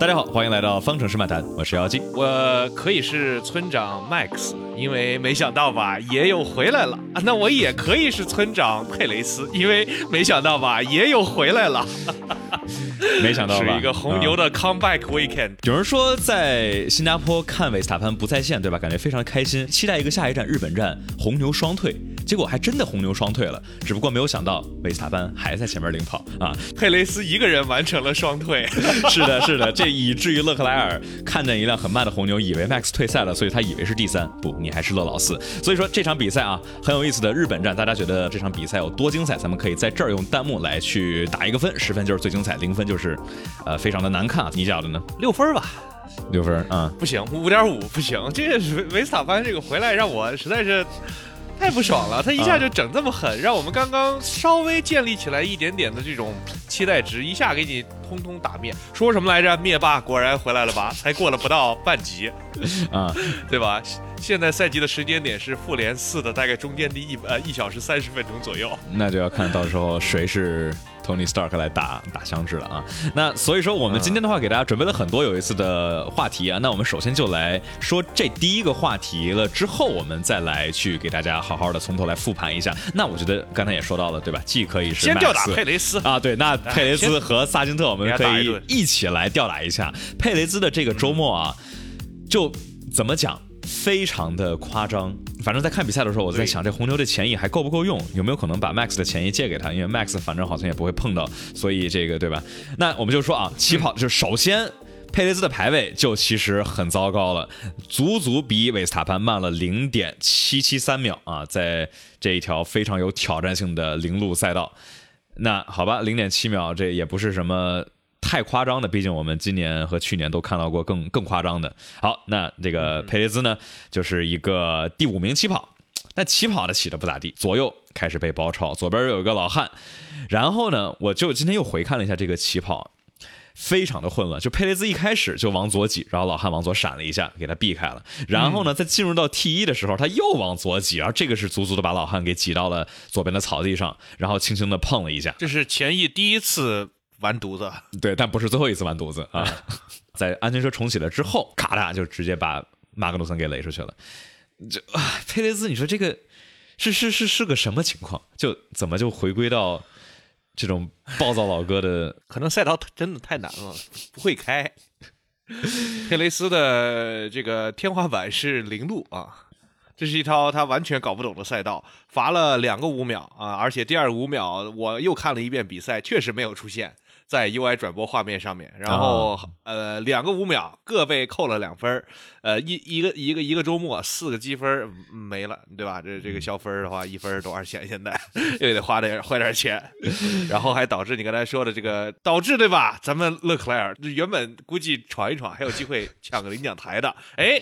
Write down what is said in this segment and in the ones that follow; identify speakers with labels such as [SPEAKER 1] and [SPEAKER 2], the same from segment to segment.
[SPEAKER 1] 大家好，欢迎来到方程式漫谈，我是姚记。
[SPEAKER 2] 我可以是村长 Max，因为没想到吧，爷又回来了啊。那我也可以是村长佩雷斯，因为没想到吧，爷又回来了。
[SPEAKER 1] 没想到吧
[SPEAKER 2] 是一个红牛的 comeback weekend。
[SPEAKER 1] 有人说在新加坡看维斯塔潘不在线，对吧？感觉非常开心，期待一个下一站日本站红牛双退。结果还真的红牛双退了，只不过没有想到维斯塔潘还在前面领跑啊。
[SPEAKER 2] 佩雷斯一个人完成了双退。
[SPEAKER 1] 是的，是的，这以至于勒克莱尔看见一辆很慢的红牛，以为 Max 退赛了，所以他以为是第三。不，你还是勒老四。所以说这场比赛啊，很有意思的日本站，大家觉得这场比赛有多精彩？咱们可以在这儿用弹幕来去打一个分，十分就是最精彩，零分就是呃非常的难看。你觉得呢？
[SPEAKER 2] 六分吧，
[SPEAKER 1] 六分啊，
[SPEAKER 2] 不行，五点五不行。这个维维斯塔潘这个回来让我实在是。太不爽了，他一下就整这么狠，让我们刚刚稍微建立起来一点点的这种期待值，一下给你通通打灭。说什么来着？灭霸果然回来了吧？才过了不到半集，
[SPEAKER 1] 啊，
[SPEAKER 2] 对吧？现在赛季的时间点是复联四的大概中间的一呃一小时三十分钟左右，
[SPEAKER 1] 那就要看到时候谁是。Tony Stark 来打打相知了啊！那所以说，我们今天的话给大家准备了很多有意思的话题啊。那我们首先就来说这第一个话题了，之后我们再来去给大家好好的从头来复盘一下。那我觉得刚才也说到了，对吧？既可以是
[SPEAKER 2] 先吊打佩雷斯
[SPEAKER 1] 啊，对，那佩雷斯和萨金特我们可以一起来吊打一下佩雷斯的这个周末啊，就怎么讲？非常的夸张，反正在看比赛的时候，我在想这红牛的前翼还够不够用，有没有可能把 Max 的前翼借给他？因为 Max 反正好像也不会碰到，所以这个对吧？那我们就说啊，起跑就首先佩雷兹的排位就其实很糟糕了，足足比维斯塔潘慢了零点七七三秒啊，在这一条非常有挑战性的零路赛道。那好吧，零点七秒这也不是什么。太夸张的，毕竟我们今年和去年都看到过更更夸张的。好，那这个佩雷兹呢，就是一个第五名起跑，但起跑的起的不咋地，左右开始被包抄，左边有一个老汉，然后呢，我就今天又回看了一下这个起跑，非常的混乱。就佩雷兹一开始就往左挤，然后老汉往左闪了一下，给他避开了。然后呢，在进入到 T 一的时候，他又往左挤，然后这个是足足的把老汉给挤到了左边的草地上，然后轻轻的碰了一下。
[SPEAKER 2] 这是前翼第一次。完犊子，
[SPEAKER 1] 对，但不是最后一次完犊子啊！在安全车重启了之后，咔嚓就直接把马格努森给垒出去了。这啊，佩雷斯，你说这个是是是是个什么情况？就怎么就回归到这种暴躁老哥的？
[SPEAKER 2] 可能赛道真的太难了，不会开。佩雷斯的这个天花板是零度啊，这是一套他完全搞不懂的赛道，罚了两个五秒啊，而且第二五秒我又看了一遍比赛，确实没有出现。在 UI 转播画面上面，然后呃两个五秒各被扣了两分呃一一个一个一个周末四个积分没了，对吧？这这个消分的话，一分多少钱？现在又得花点花点钱，然后还导致你刚才说的这个导致对吧？咱们勒克莱尔原本估计闯一闯还有机会抢个领奖台的，哎。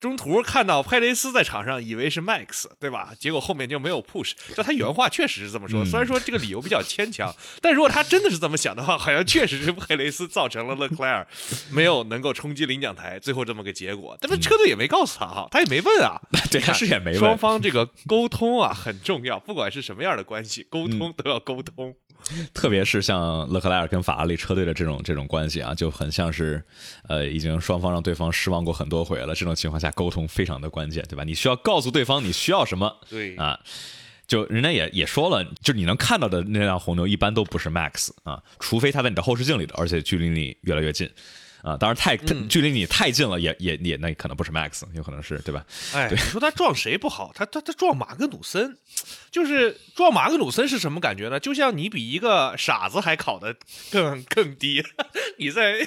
[SPEAKER 2] 中途看到佩雷斯在场上，以为是 Max，对吧？结果后面就没有 push。就他原话确实是这么说，虽然说这个理由比较牵强，但如果他真的是这么想的话，好像确实是佩雷斯造成了勒克莱尔没有能够冲击领奖台，最后这么个结果。但是车队也没告诉他哈，他也没问啊。
[SPEAKER 1] 对，他是也没问。
[SPEAKER 2] 双方这个沟通啊很重要，不管是什么样的关系，沟通都要沟通。
[SPEAKER 1] 特别是像勒克莱尔跟法拉利车队的这种这种关系啊，就很像是，呃，已经双方让对方失望过很多回了。这种情况下，沟通非常的关键，对吧？你需要告诉对方你需要什么。
[SPEAKER 2] 对
[SPEAKER 1] 啊，就人家也也说了，就你能看到的那辆红牛一般都不是 Max 啊，除非他在你的后视镜里的，而且距离你越来越近。啊，当然太距离你太近了，也也也那可能不是 Max，有可能是对吧？
[SPEAKER 2] 哎，你说他撞谁不好？他他他撞马格努森，就是撞马格努森是什么感觉呢？就像你比一个傻子还考的更更低，你在。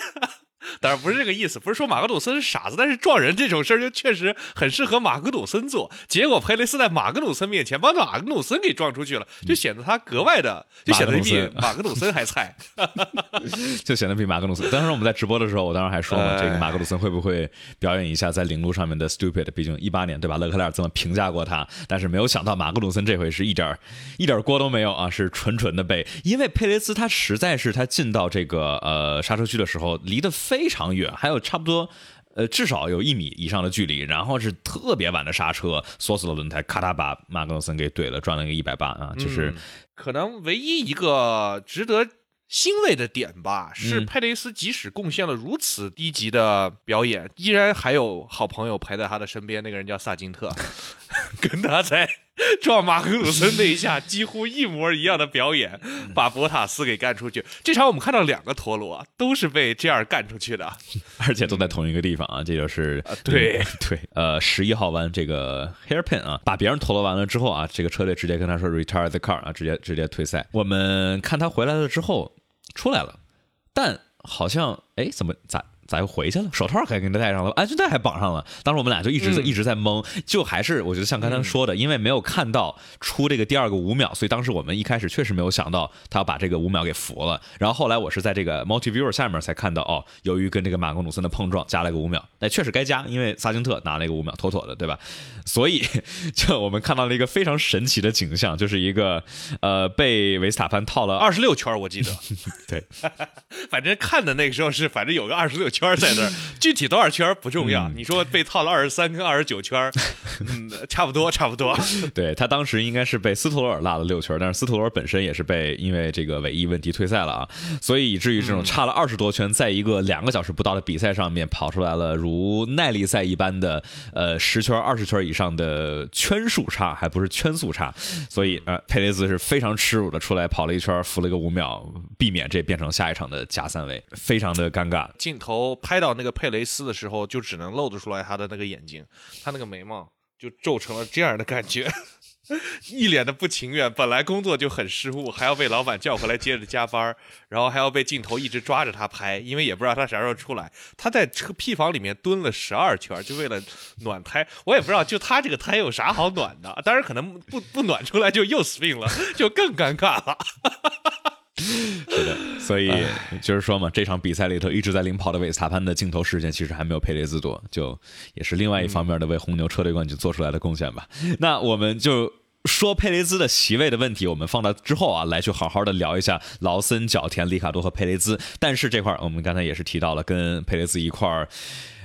[SPEAKER 2] 当然不是这个意思，不是说马格努森是傻子，但是撞人这种事儿就确实很适合马格努森做。结果佩雷斯在马格努森面前把马格努森给撞出去了，就显得他格外的，就显得比马格努森还菜
[SPEAKER 1] 就显得比马格努森。当时我们在直播的时候，我当时还说嘛，这个马格努森会不会表演一下在领路上面的 stupid？毕竟一八年对吧？勒克莱尔这么评价过他，但是没有想到马格努森这回是一点一点锅都没有啊，是纯纯的背。因为佩雷斯他实在是他进到这个呃刹车区的时候离得非常远，还有差不多，呃，至少有一米以上的距离，然后是特别晚的刹车，锁死了轮胎，咔嗒把马格努森给怼了，转了个一百八啊！就是
[SPEAKER 2] 可能唯一一个值得欣慰的点吧，是佩雷斯即使贡献了如此低级的表演，依然还有好朋友陪在他的身边，那个人叫萨金特，跟他在撞马格鲁森那一下几乎一模一样的表演，把博塔斯给干出去。这场我们看到两个陀螺都是被这样干出去的，
[SPEAKER 1] 而且都在同一个地方啊，这就是
[SPEAKER 2] 对
[SPEAKER 1] 对，呃，十一号弯这个 hairpin 啊，把别人陀螺完了之后啊，这个车队直接跟他说 retire the car 啊，直接直接退赛。我们看他回来了之后。出来了，但好像哎，怎么咋？咋又回去了？手套还给他戴上了，安全带还绑上了。当时我们俩就一直在一直在懵，就还是我觉得像刚才说的，因为没有看到出这个第二个五秒，所以当时我们一开始确实没有想到他要把这个五秒给服了。然后后来我是在这个 multi viewer 下面才看到，哦，由于跟这个马格努森的碰撞加了个五秒，那确实该加，因为萨金特拿了一个五秒，妥妥的，对吧？所以就我们看到了一个非常神奇的景象，就是一个呃被维斯塔潘套了
[SPEAKER 2] 二十六圈，我记得，
[SPEAKER 1] 对，
[SPEAKER 2] 反正看的那个时候是反正有个二十六圈。圈在那儿，具体多少圈不重要。你说被套了二十三跟二十九圈，嗯，差不多，差不多。
[SPEAKER 1] 对他当时应该是被斯托尔拉了六圈，但是斯托尔本身也是被因为这个尾翼问题退赛了啊，所以以至于这种差了二十多圈，在一个两个小时不到的比赛上面跑出来了如耐力赛一般的呃十圈、二十圈以上的圈数差，还不是圈速差，所以呃佩雷兹是非常耻辱的出来跑了一圈，扶了一个五秒，避免这变成下一场的假三位，非常的尴尬。
[SPEAKER 2] 镜头。拍到那个佩雷斯的时候，就只能露得出来他的那个眼睛，他那个眉毛就皱成了这样的感觉，一脸的不情愿。本来工作就很失误，还要被老板叫回来接着加班，然后还要被镜头一直抓着他拍，因为也不知道他啥时候出来。他在车屁房里面蹲了十二圈，就为了暖胎。我也不知道，就他这个胎有啥好暖的？当然可能不不暖出来就又 spin 了，就更尴尬了。
[SPEAKER 1] 是的，所以就是说嘛，这场比赛里头一直在领跑的维斯塔潘的镜头时间其实还没有佩雷兹多，就也是另外一方面的为红牛车队冠军做出来的贡献吧。那我们就说佩雷兹的席位的问题，我们放到之后啊，来去好好的聊一下劳森、角田、里卡多和佩雷兹。但是这块儿我们刚才也是提到了，跟佩雷兹一块儿。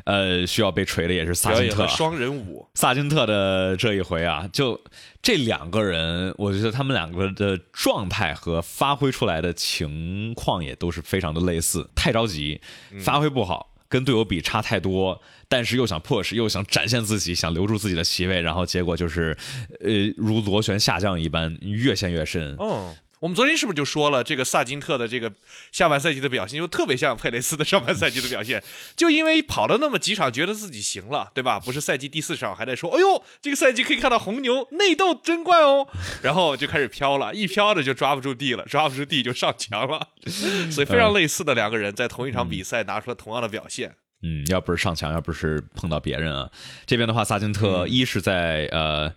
[SPEAKER 1] 呃，需要被锤的也是萨金特，
[SPEAKER 2] 双人舞。
[SPEAKER 1] 萨金特的这一回啊，就这两个人，我觉得他们两个的状态和发挥出来的情况也都是非常的类似。太着急，发挥不好，跟队友比差太多，但是又想迫使，又想展现自己，想留住自己的席位，然后结果就是，呃，如螺旋下降一般，越陷越深。
[SPEAKER 2] 哦。我们昨天是不是就说了，这个萨金特的这个下半赛季的表现就特别像佩雷斯的上半赛季的表现？就因为跑了那么几场，觉得自己行了，对吧？不是赛季第四场还在说，哎呦，这个赛季可以看到红牛内斗真怪哦，然后就开始飘了，一飘着就抓不住地了，抓不住地就上墙了，所以非常类似的两个人在同一场比赛拿出了同样的表现。
[SPEAKER 1] 嗯，要不是上墙，要不是碰到别人啊，这边的话，萨金特一是在呃。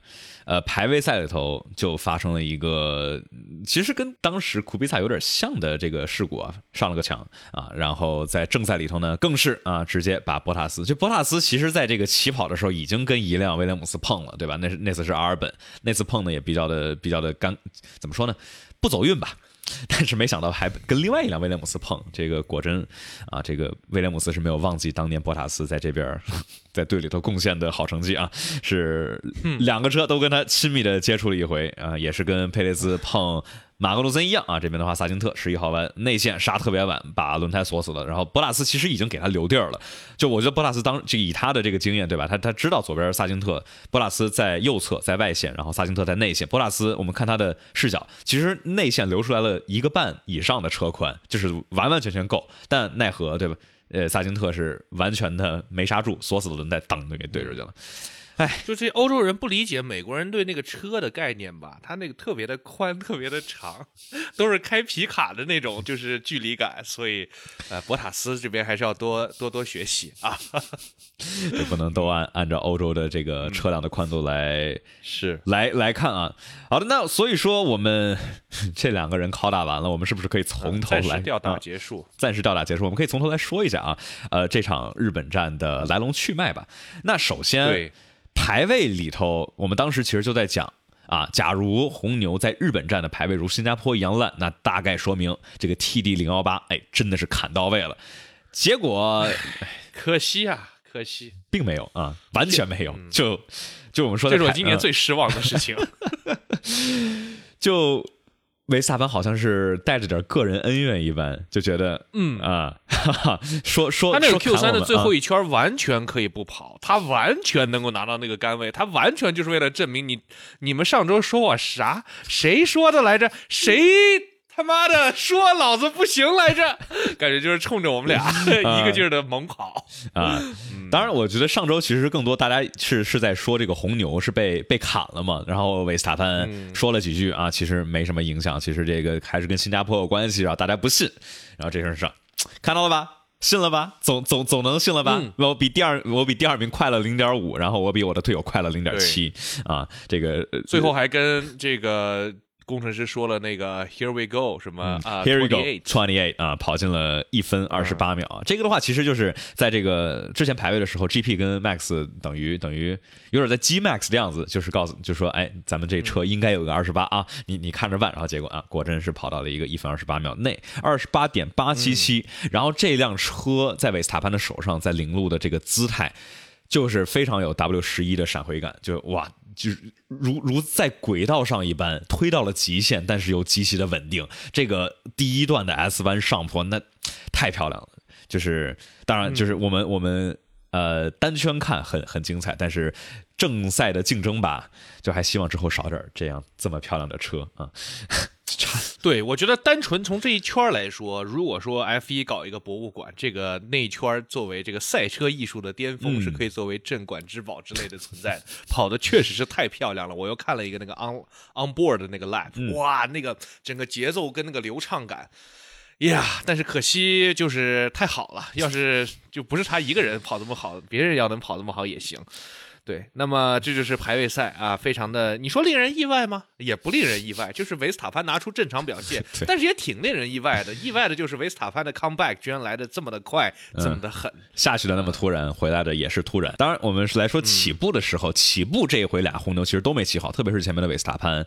[SPEAKER 1] 呃，排位赛里头就发生了一个，其实跟当时库比萨有点像的这个事故啊，上了个墙啊，然后在正赛里头呢，更是啊，直接把博塔斯，就博塔斯其实在这个起跑的时候已经跟一辆威廉姆斯碰了，对吧？那那次是阿尔本，那次碰的也比较的比较的干，怎么说呢？不走运吧。但是没想到还跟另外一辆威廉姆斯碰，这个果真啊，这个威廉姆斯是没有忘记当年博塔斯在这边 在队里头贡献的好成绩啊，是两个车都跟他亲密的接触了一回啊，也是跟佩雷兹碰。马格努森一样啊，这边的话，萨金特十一号弯内线刹特别晚，把轮胎锁死了。然后博塔斯其实已经给他留地儿了，就我觉得博塔斯当就以他的这个经验，对吧？他他知道左边萨金特，博拉斯在右侧在外线，然后萨金特在内线。博拉斯我们看他的视角，其实内线留出来了一个半以上的车宽，就是完完全全够。但奈何对吧？呃，萨金特是完全的没刹住，锁死了轮胎，当就给怼出去了。哎，
[SPEAKER 2] 就这欧洲人不理解美国人对那个车的概念吧？他那个特别的宽，特别的长，都是开皮卡的那种，就是距离感。所以，呃，博塔斯这边还是要多多多学习啊，
[SPEAKER 1] 也不能都按按照欧洲的这个车辆的宽度来
[SPEAKER 2] 是
[SPEAKER 1] 来来看啊。好的，那所以说我们这两个人拷打完了，我们是不是可以从头来
[SPEAKER 2] 吊打结束？
[SPEAKER 1] 暂时吊打结束，我们可以从头来说一下啊。呃，这场日本站的来龙去脉吧。那首先。排位里头，我们当时其实就在讲啊，假如红牛在日本站的排位如新加坡一样烂，那大概说明这个 TD 零幺八，哎，真的是砍到位了。结果，
[SPEAKER 2] 可惜啊，可惜，
[SPEAKER 1] 并没有啊，完全没有。就就我们说，
[SPEAKER 2] 这是我今年最失望的事情。
[SPEAKER 1] 就维斯塔潘好像是带着点个人恩怨一般，就觉得，嗯啊，说说
[SPEAKER 2] 他那个 Q 三的最后一圈完全可以不跑，他完全能够拿到那个杆位，他完全就是为了证明你，你们上周说我啥？谁说的来着？谁？他妈的，说老子不行来着，感觉就是冲着我们俩 一个劲儿的猛跑
[SPEAKER 1] 啊！当然，我觉得上周其实更多大家是是在说这个红牛是被被砍了嘛，然后维斯塔潘说了几句啊，其实没什么影响，其实这个还是跟新加坡有关系，然后大家不信，然后这事上看到了吧，信了吧，总总总能信了吧？我比第二我比第二名快了零点五，然后我比我的队友快了零点七啊，这个
[SPEAKER 2] 最后还跟这个。工程师说了那个 Here we go 什么啊
[SPEAKER 1] ？Here we go twenty eight 啊，跑进了一分二十八秒。这个的话，其实就是在这个之前排位的时候，GP 跟 Max 等于等于有点在激 Max 的样子，就是告诉就说，哎，咱们这车应该有个二十八啊，你你看着办。然后结果啊，果真是跑到了一个一分二十八秒内，二十八点八七七。然后这辆车在维斯塔潘的手上，在零路的这个姿态，就是非常有 W 十一的闪回感，就哇。就是如如在轨道上一般推到了极限，但是又极其的稳定。这个第一段的 S 弯上坡那太漂亮了。就是当然，就是我们我们呃单圈看很很精彩，但是正赛的竞争吧，就还希望之后少点这样这么漂亮的车啊。
[SPEAKER 2] 对，我觉得单纯从这一圈来说，如果说 F 一搞一个博物馆，这个那圈作为这个赛车艺术的巅峰，是可以作为镇馆之宝之类的存在的。跑的确实是太漂亮了，我又看了一个那个 on on board 的那个 lap，哇，那个整个节奏跟那个流畅感，呀，但是可惜就是太好了，要是就不是他一个人跑这么好，别人要能跑这么好也行。对，那么这就是排位赛啊，非常的，你说令人意外吗？也不令人意外，就是维斯塔潘拿出正常表现，但是也挺令人意外的。意外的就是维斯塔潘的 comeback 居然来的这么的快，这么的狠，
[SPEAKER 1] 下去的那么突然，回来的也是突然。当然，我们是来说起步的时候，起步这一回俩红牛其实都没起好，特别是前面的维斯塔潘，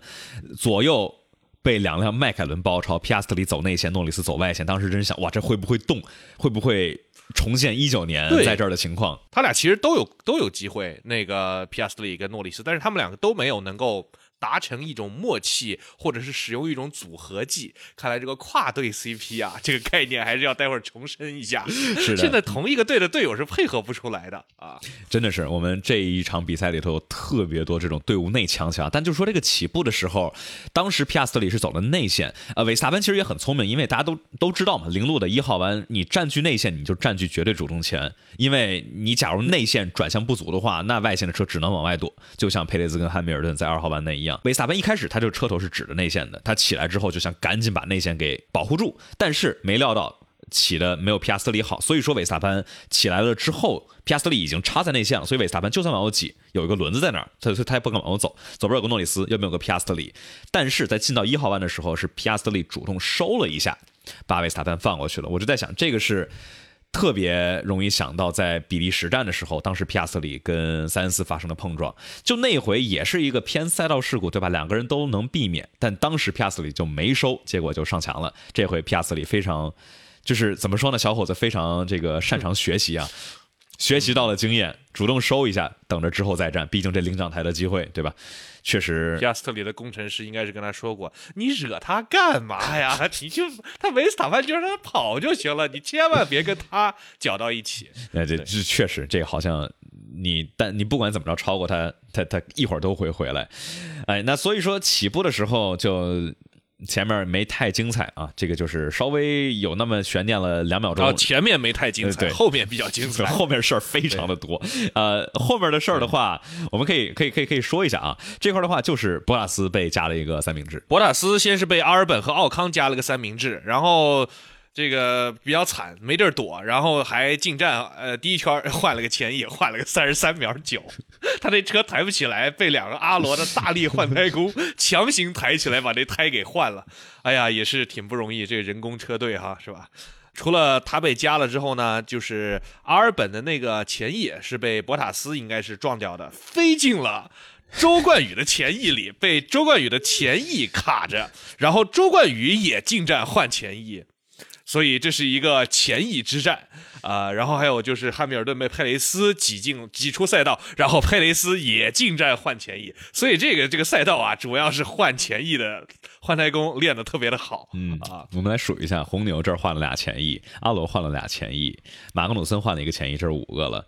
[SPEAKER 1] 左右被两辆迈凯伦包抄，皮亚斯特里走内线，诺里斯走外线，当时真想，哇，这会不会动？会不会？重现一九年在这儿的情况，
[SPEAKER 2] 他俩其实都有都有机会。那个皮亚斯利跟诺里斯，但是他们两个都没有能够。达成一种默契，或者是使用一种组合技。看来这个跨队 CP 啊，这个概念还是要待会儿重申一下。
[SPEAKER 1] 是的，
[SPEAKER 2] 现在同一个队的队友是配合不出来的啊！
[SPEAKER 1] 真的是，我们这一场比赛里头有特别多这种队伍内强强。但就说这个起步的时候，当时皮亚斯特里是走了内线，呃，维斯塔潘其实也很聪明，因为大家都都知道嘛，零路的一号弯，你占据内线，你就占据绝对主动权。因为你假如内线转向不足的话，那外线的车只能往外躲，就像佩雷兹跟汉密尔顿在二号弯内一样。维斯塔潘一开始他这个车头是指着内线的，他起来之后就想赶紧把内线给保护住，但是没料到起的没有皮亚斯里好，所以说维斯塔潘起来了之后，皮亚斯特里已经插在内线了，所以维斯塔潘就算往后挤，有一个轮子在那儿，他他也不敢往后走，左边有个诺里斯，右边有个皮亚斯特里，但是在进到一号弯的时候，是皮亚斯特里主动收了一下，把维斯塔潘放过去了，我就在想这个是。特别容易想到，在比利时站的时候，当时皮亚斯里跟塞恩斯发生了碰撞，就那回也是一个偏赛道事故，对吧？两个人都能避免，但当时皮亚斯里就没收，结果就上墙了。这回皮亚斯里非常，就是怎么说呢？小伙子非常这个擅长学习啊。学习到了经验，主动收一下，等着之后再战。毕竟这领奖台的机会，对吧？确实，
[SPEAKER 2] 皮亚斯特里的工程师应该是跟他说过：“你惹他干嘛呀？你就他维斯塔潘就让他跑就行了，你千万别跟他搅到一起。”
[SPEAKER 1] 哎，这这确实，这个好像你，但你不管怎么着超过他，他他一会儿都会回来。哎，那所以说起步的时候就。前面没太精彩啊，这个就是稍微有那么悬念了两秒钟。
[SPEAKER 2] 前面没太精彩，后面比较精彩，
[SPEAKER 1] 后面事儿非常的多。呃，后面的事儿的话，我们可以可以可以可以说一下啊。这块的话就是博塔斯被加了一个三明治。
[SPEAKER 2] 博塔斯先是被阿尔本和奥康加了个三明治，然后。这个比较惨，没地儿躲，然后还进站，呃，第一圈 换了个前翼，换了个三十三秒九，他那车抬不起来，被两个阿罗的大力换胎工 强行抬起来，把这胎给换了。哎呀，也是挺不容易，这个人工车队哈，是吧？除了他被加了之后呢，就是阿尔本的那个前翼是被博塔斯应该是撞掉的，飞进了周冠宇的前翼里，被周冠宇的前翼卡着，然后周冠宇也进站换前翼。所以这是一个前翼之战啊。然后还有就是汉密尔顿被佩雷斯挤进挤出赛道，然后佩雷斯也进站换前翼，所以这个这个赛道啊，主要是换前翼的换胎工练得特别的好。
[SPEAKER 1] 嗯啊，我们来数一下，红牛这儿换了俩前翼，阿罗换了俩前翼，马格努森换了一个前翼，这是五个了。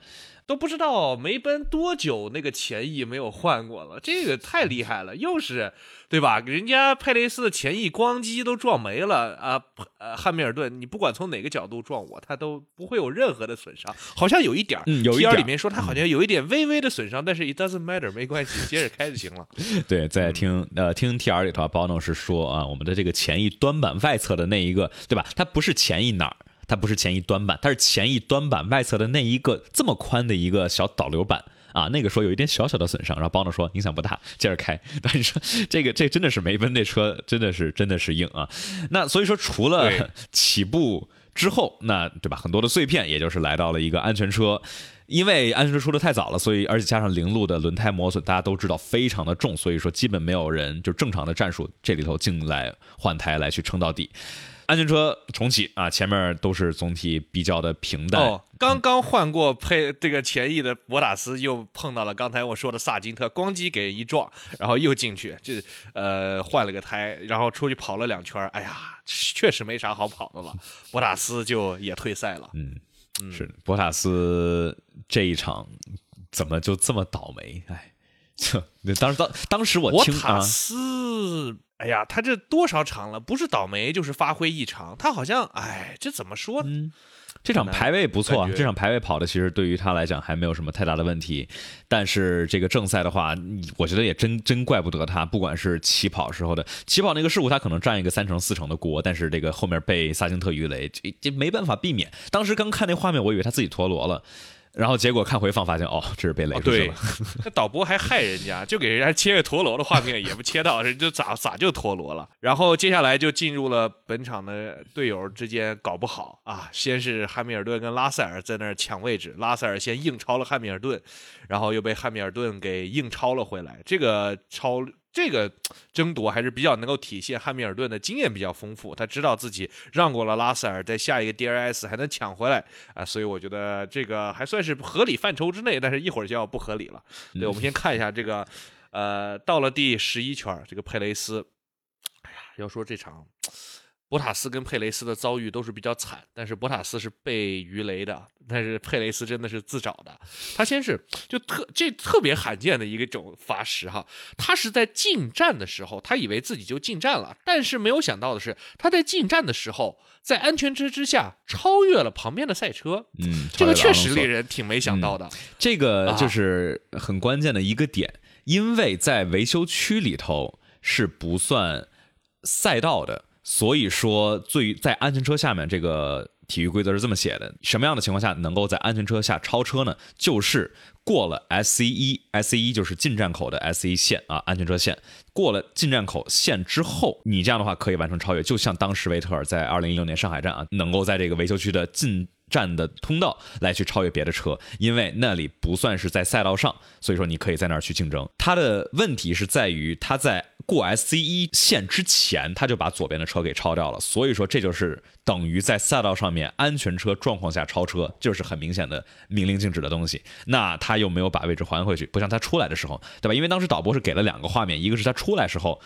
[SPEAKER 2] 都不知道梅奔多久那个前翼没有换过了，这个太厉害了，又是对吧？人家佩雷斯的前翼咣叽都撞没了啊！呃，汉密尔顿，你不管从哪个角度撞我，他都不会有任何的损伤，好像有一点儿，
[SPEAKER 1] 有一点
[SPEAKER 2] 里面说他好像有一点微微的损伤，但是 it doesn't matter，没关系，接着开就行了。
[SPEAKER 1] 对，在听呃听 T R 里头，包诺是说啊，我们的这个前翼端板外侧的那一个，对吧？它不是前翼哪儿？它不是前翼端板，它是前翼端板外侧的那一个这么宽的一个小导流板啊，那个说有一点小小的损伤，然后包子说影响不大，接着开。但是说这个这真的是梅奔那车真的是真的是硬啊。那所以说除了起步之后，那对吧？很多的碎片，也就是来到了一个安全车，因为安全车出的太早了，所以而且加上零路的轮胎磨损，大家都知道非常的重，所以说基本没有人就正常的战术这里头进来换胎来去撑到底。安全车重启啊，前面都是总体比较的平淡。
[SPEAKER 2] 哦，刚刚换过配这个前翼的博塔斯又碰到了刚才我说的萨金特，咣叽给一撞，然后又进去，就呃换了个胎，然后出去跑了两圈，哎呀，确实没啥好跑的了，博塔斯就也退赛了。
[SPEAKER 1] 嗯，是博塔斯这一场怎么就这么倒霉？哎，就当时当当时我听
[SPEAKER 2] 博塔斯。哎呀，他这多少场了？不是倒霉就是发挥异常。他好像，哎，这怎么说呢？
[SPEAKER 1] 这场排位不错，这场排位跑的其实对于他来讲还没有什么太大的问题。但是这个正赛的话，我觉得也真真怪不得他。不管是起跑时候的起跑那个事故，他可能占一个三成四成的锅。但是这个后面被萨金特鱼雷，这这没办法避免。当时刚看那画面，我以为他自己陀螺了。然后结果看回放发现，哦，这是被雷出去了。
[SPEAKER 2] 那导播还害人家，就给人家切个陀螺的画面也不切到，人就咋咋就陀螺了。然后接下来就进入了本场的队友之间搞不好啊，先是汉密尔顿跟拉塞尔在那儿抢位置，拉塞尔先硬超了汉密尔顿，然后又被汉密尔顿给硬超了回来。这个超。这个争夺还是比较能够体现汉密尔顿的经验比较丰富，他知道自己让过了拉塞尔，在下一个 DRS 还能抢回来啊，所以我觉得这个还算是合理范畴之内，但是一会儿就要不合理了。对，我们先看一下这个，呃，到了第十一圈，这个佩雷斯，哎呀，要说这场。博塔斯跟佩雷斯的遭遇都是比较惨，但是博塔斯是被鱼雷的，但是佩雷斯真的是自找的。他先是就特这特别罕见的一个种罚时哈，他是在进站的时候，他以为自己就进站了，但是没有想到的是，他在进站的时候，在安全车之下超越了旁边的赛车。
[SPEAKER 1] 嗯，
[SPEAKER 2] 这个确实令人挺没想到的。
[SPEAKER 1] 这个就是很关键的一个点，因为在维修区里头是不算赛道的。所以说，最在安全车下面，这个体育规则是这么写的：什么样的情况下能够在安全车下超车呢？就是过了 S C 一，S C 一就是进站口的 S 一线啊，安全车线过了进站口线之后，你这样的话可以完成超越。就像当时维特尔在二零一六年上海站啊，能够在这个维修区的进站的通道来去超越别的车，因为那里不算是在赛道上，所以说你可以在那儿去竞争。它的问题是在于它在。过 S C 一线之前，他就把左边的车给超掉了，所以说这就是等于在赛道上面安全车状况下超车，就是很明显的明令禁止的东西。那他又没有把位置还回去，不像他出来的时候，对吧？因为当时导播是给了两个画面，一个是他出来时候。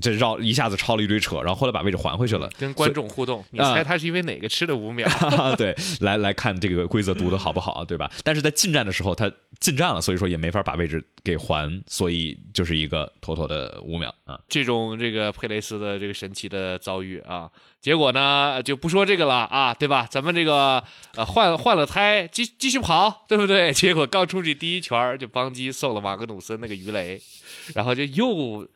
[SPEAKER 1] 这绕一下子超了一堆扯，然后后来把位置还回去了，
[SPEAKER 2] 跟观众互动。你猜他是因为哪个吃的五秒？
[SPEAKER 1] 对，来来看这个规则读的好不好，对吧？但是在进站的时候他进站了，所以说也没法把位置给还，所以就是一个妥妥的五秒啊。
[SPEAKER 2] 这种这个佩雷斯的这个神奇的遭遇啊，结果呢就不说这个了啊，对吧？咱们这个呃换换了胎，继继续跑，对不对？结果刚出去第一圈就邦基送了马格努森那个鱼雷，然后就又。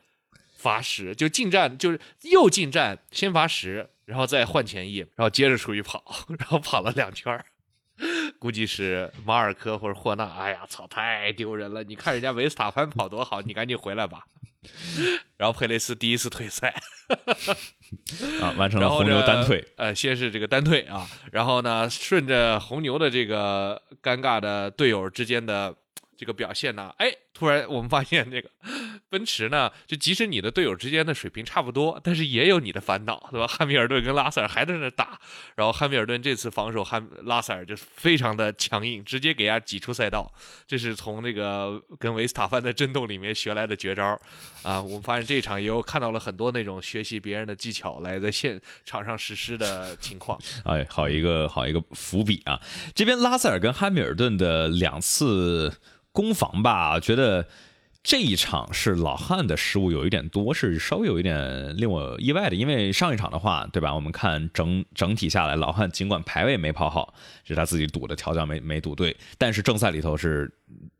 [SPEAKER 2] 罚十就进站，就是又进站，先罚十，然后再换前翼，然后接着出去跑，然后跑了两圈估计是马尔科或者霍纳。哎呀，操，太丢人了！你看人家维斯塔潘跑多好，你赶紧回来吧。然后佩雷斯第一次退赛，
[SPEAKER 1] 啊，完成了红牛单退。
[SPEAKER 2] 呃，先是这个单退啊，然后呢，顺着红牛的这个尴尬的队友之间的这个表现呢，哎，突然我们发现这个。奔驰呢，就即使你的队友之间的水平差不多，但是也有你的烦恼，对吧？汉密尔顿跟拉塞尔还在那打，然后汉密尔顿这次防守汉拉塞尔就非常的强硬，直接给他挤出赛道，这是从那个跟维斯塔潘的争斗里面学来的绝招啊！我们发现这一场也有看到了很多那种学习别人的技巧来在现场上实施的情况。
[SPEAKER 1] 哎，好一个好一个伏笔啊！这边拉塞尔跟汉密尔顿的两次攻防吧，觉得。呃这一场是老汉的失误有一点多，是稍微有一点令我意外的。因为上一场的话，对吧？我们看整整体下来，老汉尽管排位没跑好，是他自己赌的调教没没赌对，但是正赛里头是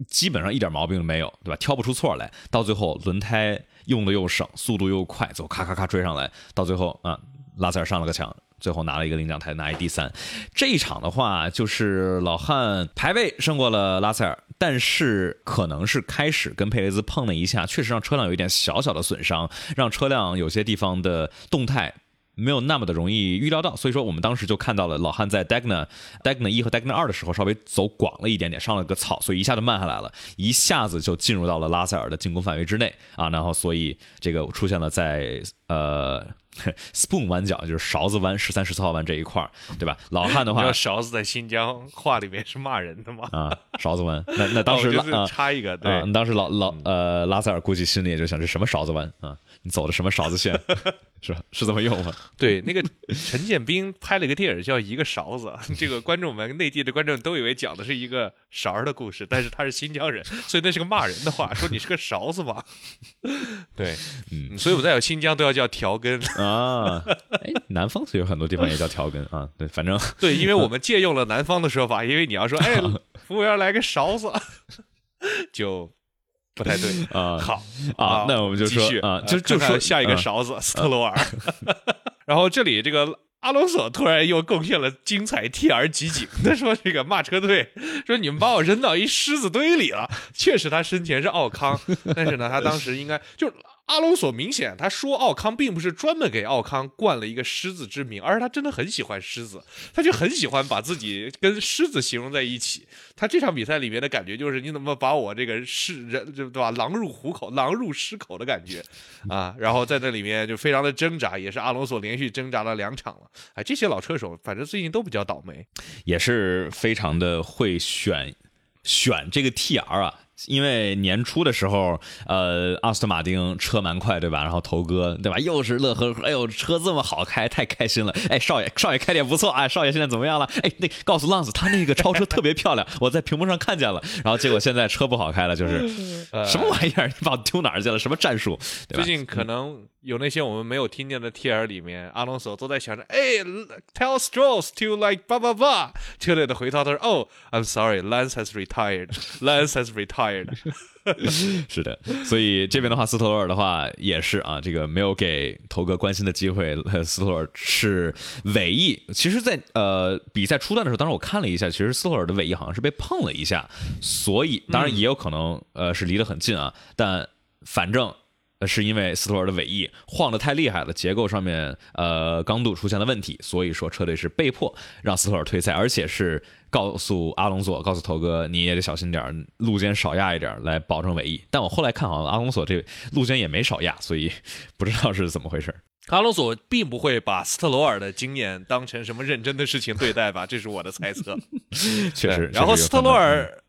[SPEAKER 1] 基本上一点毛病都没有，对吧？挑不出错来，到最后轮胎用的又省，速度又快，走咔咔咔追上来，到最后啊，拉塞尔上了个墙。最后拿了一个领奖台，拿一第三。这一场的话，就是老汉排位胜过了拉塞尔，但是可能是开始跟佩雷兹碰了一下，确实让车辆有一点小小的损伤，让车辆有些地方的动态没有那么的容易预料到。所以说，我们当时就看到了老汉在 Dagna Dagna 一和 Dagna 二的时候稍微走广了一点点，上了个草，所以一下就慢下来了，一下子就进入到了拉塞尔的进攻范围之内啊。然后，所以这个出现了在呃。Spoon 弯角就是勺子弯，十三十四号弯这一块儿，对吧？老汉的话，
[SPEAKER 2] 勺子在新疆话里面是骂人的吗？
[SPEAKER 1] 啊，勺子弯。那那当时
[SPEAKER 2] 插一个，对，
[SPEAKER 1] 当时老老呃拉塞尔估计心里也就想，这什么勺子弯啊？你走的什么勺子线？是吧？是这么用吗？
[SPEAKER 2] 对，那个陈建斌拍了一个电影叫《一个勺子》，这个观众们内地的观众都以为讲的是一个勺儿的故事，但是他是新疆人，所以那是个骂人的话，说你是个勺子吧？对，嗯，所以我在有新疆都要叫调羹
[SPEAKER 1] 啊。哎，南方所以有很多地方也叫调羹啊。对，反正
[SPEAKER 2] 对，因为我们借用了南方的说法，因为你要说，哎，服务员来个勺子，就。不太对
[SPEAKER 1] 啊，
[SPEAKER 2] 好
[SPEAKER 1] 啊，那我们就说啊，就就说
[SPEAKER 2] 下一个勺子斯特罗尔，然后这里这个阿隆索突然又贡献了精彩 T R 集锦，他说这个骂车队说你们把我扔到一狮子堆里了，确实他生前是奥康，但是呢他当时应该就。阿隆索明显他说奥康并不是专门给奥康冠了一个狮子之名，而是他真的很喜欢狮子，他就很喜欢把自己跟狮子形容在一起。他这场比赛里面的感觉就是你怎么把我这个狮人就对吧，狼入虎口，狼入狮口的感觉啊。然后在这里面就非常的挣扎，也是阿隆索连续挣扎了两场了。哎，这些老车手反正最近都比较倒霉，
[SPEAKER 1] 也是非常的会选选这个 T R 啊。因为年初的时候，呃，阿斯顿马丁车蛮快，对吧？然后头哥，对吧？又是乐呵呵，哎呦，车这么好开，太开心了！哎，少爷，少爷开的也不错啊，少爷现在怎么样了？哎，那告诉浪子，他那个超车特别漂亮，我在屏幕上看见了。然后结果现在车不好开了，就是什么玩意儿？你把我丢哪儿去了？什么战术？
[SPEAKER 2] 最近可能。有那些我们没有听见的 T R 里面，阿隆索都在想着，哎，tell s t r o l s to like 叭叭叭。车队的回答都是，哦，I'm sorry，Lance has retired，Lance has retired。
[SPEAKER 1] 是的，所以这边的话，斯托尔的话也是啊，这个没有给头哥关心的机会。斯托尔是尾翼，其实，在呃比赛初段的时候，当时我看了一下，其实斯托尔的尾翼好像是被碰了一下，所以当然也有可能呃是离得很近啊，但反正。是因为斯托尔的尾翼晃得太厉害了，结构上面呃刚度出现了问题，所以说车队是被迫让斯托尔退赛，而且是告诉阿隆索，告诉头哥你也得小心点，路肩少压一点来保证尾翼。但我后来看好像阿隆索这路肩也没少压，所以不知道是怎么回事。
[SPEAKER 2] 阿隆索并不会把斯特罗尔的经验当成什么认真的事情对待吧？这是我的猜测。
[SPEAKER 1] 确实，
[SPEAKER 2] 然后斯特罗尔。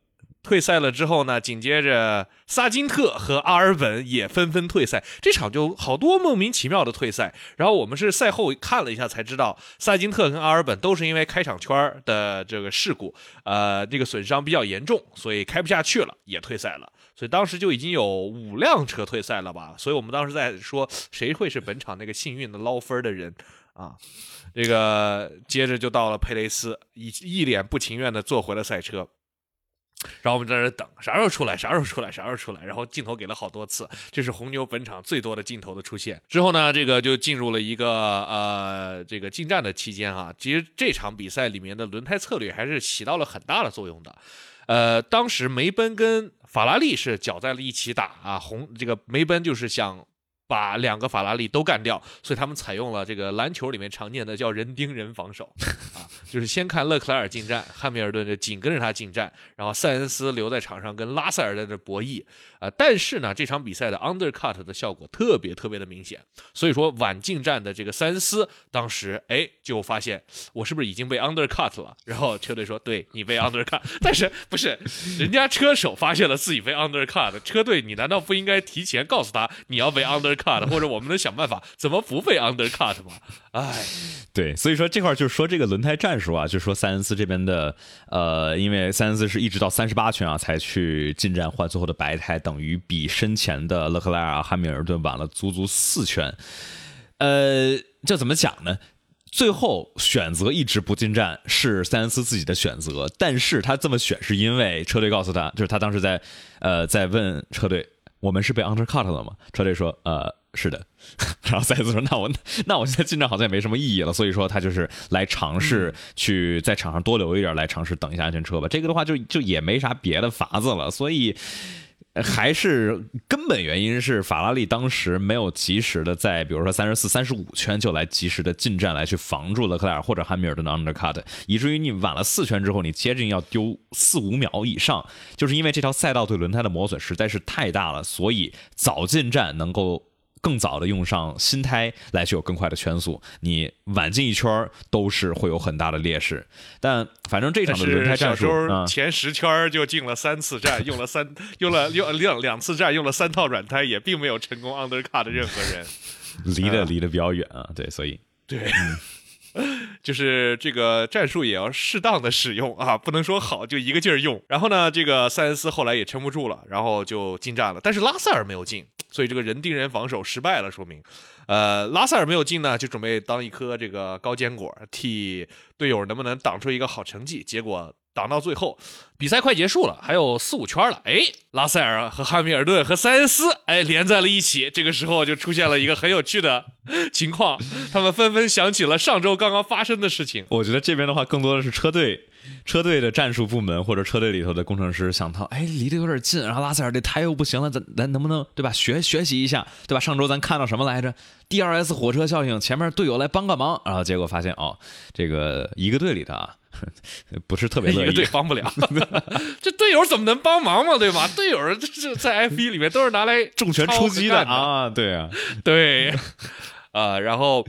[SPEAKER 2] 退赛了之后呢，紧接着萨金特和阿尔本也纷纷退赛，这场就好多莫名其妙的退赛。然后我们是赛后看了一下才知道，萨金特跟阿尔本都是因为开场圈的这个事故，呃，这个损伤比较严重，所以开不下去了，也退赛了。所以当时就已经有五辆车退赛了吧？所以我们当时在说，谁会是本场那个幸运的捞分的人啊？这个接着就到了佩雷斯，一一脸不情愿的坐回了赛车。然后我们在这等，啥时候出来？啥时候出来？啥时候出来？然后镜头给了好多次，这是红牛本场最多的镜头的出现。之后呢，这个就进入了一个呃这个进站的期间啊。其实这场比赛里面的轮胎策略还是起到了很大的作用的。呃，当时梅奔跟法拉利是搅在了一起打啊，红这个梅奔就是想把两个法拉利都干掉，所以他们采用了这个篮球里面常见的叫人盯人防守啊，就是先看勒克莱尔进站，汉密尔顿就紧跟着他进站，然后塞恩斯留在场上跟拉塞尔在这博弈啊。但是呢，这场比赛的 undercut 的效果特别特别的明显，所以说晚进站的这个塞恩斯当时哎就发现我是不是已经被 undercut 了？然后车队说对你被 undercut，但是不是人家车手发现了自己被 undercut，车队你难道不应该提前告诉他你要被 under？Under？cut 或者我们能想办法怎么不被 undercut 吗？哎，
[SPEAKER 1] 对，所以说这块就是说这个轮胎战术啊，就是说塞恩斯这边的呃，因为塞恩斯是一直到三十八圈啊才去进站换最后的白胎，等于比身前的勒克莱尔、汉密尔顿晚了足足四圈。呃，这怎么讲呢？最后选择一直不进站是塞恩斯自己的选择，但是他这么选是因为车队告诉他，就是他当时在呃在问车队。我们是被 undercut 了吗？车队说，呃，是的。然后赛斯说，那我那我现在进站好像也没什么意义了，所以说他就是来尝试去在场上多留一点，来尝试等一下安全车吧。这个的话就就也没啥别的法子了，所以。还是根本原因是法拉利当时没有及时的在，比如说三十四、三十五圈就来及时的进站来去防住勒克莱尔或者汉密尔顿的 undercut，以至于你晚了四圈之后，你接近要丢四五秒以上，就是因为这条赛道对轮胎的磨损实在是太大了，所以早进站能够。更早的用上新胎来去有更快的圈速，你晚进一圈都是会有很大的劣势。但反正这场的轮胎战术，
[SPEAKER 2] 前十圈就进了三次站，用了三用了用两两次站，用了三套软胎，也并没有成功 undercut 任何人，
[SPEAKER 1] 离得离得比较远啊。对，所以
[SPEAKER 2] 对。就是这个战术也要适当的使用啊，不能说好就一个劲儿用。然后呢，这个塞恩斯后来也撑不住了，然后就进站了。但是拉塞尔没有进，所以这个人盯人防守失败了，说明，呃，拉塞尔没有进呢，就准备当一颗这个高坚果，替队友能不能挡出一个好成绩。结果。挡到最后，比赛快结束了，还有四五圈了。哎，拉塞尔和汉密尔顿和塞恩斯，哎，连在了一起。这个时候就出现了一个很有趣的情况，他们纷纷想起了上周刚刚发生的事情。
[SPEAKER 1] 我觉得这边的话，更多的是车队、车队的战术部门或者车队里头的工程师想到，哎，离得有点近，然后拉塞尔这胎又不行了，咱咱能不能对吧？学学习一下，对吧？上周咱看到什么来着？DRS 火车效应，前面队友来帮个忙，然后结果发现哦，这个一个队里的啊。不是特别乐意，
[SPEAKER 2] 一个队帮不了，这队友怎么能帮忙嘛？对吧？队友这在 F 一里面都是拿来
[SPEAKER 1] 重拳出击
[SPEAKER 2] 的
[SPEAKER 1] 啊！对啊，
[SPEAKER 2] 对，啊，然后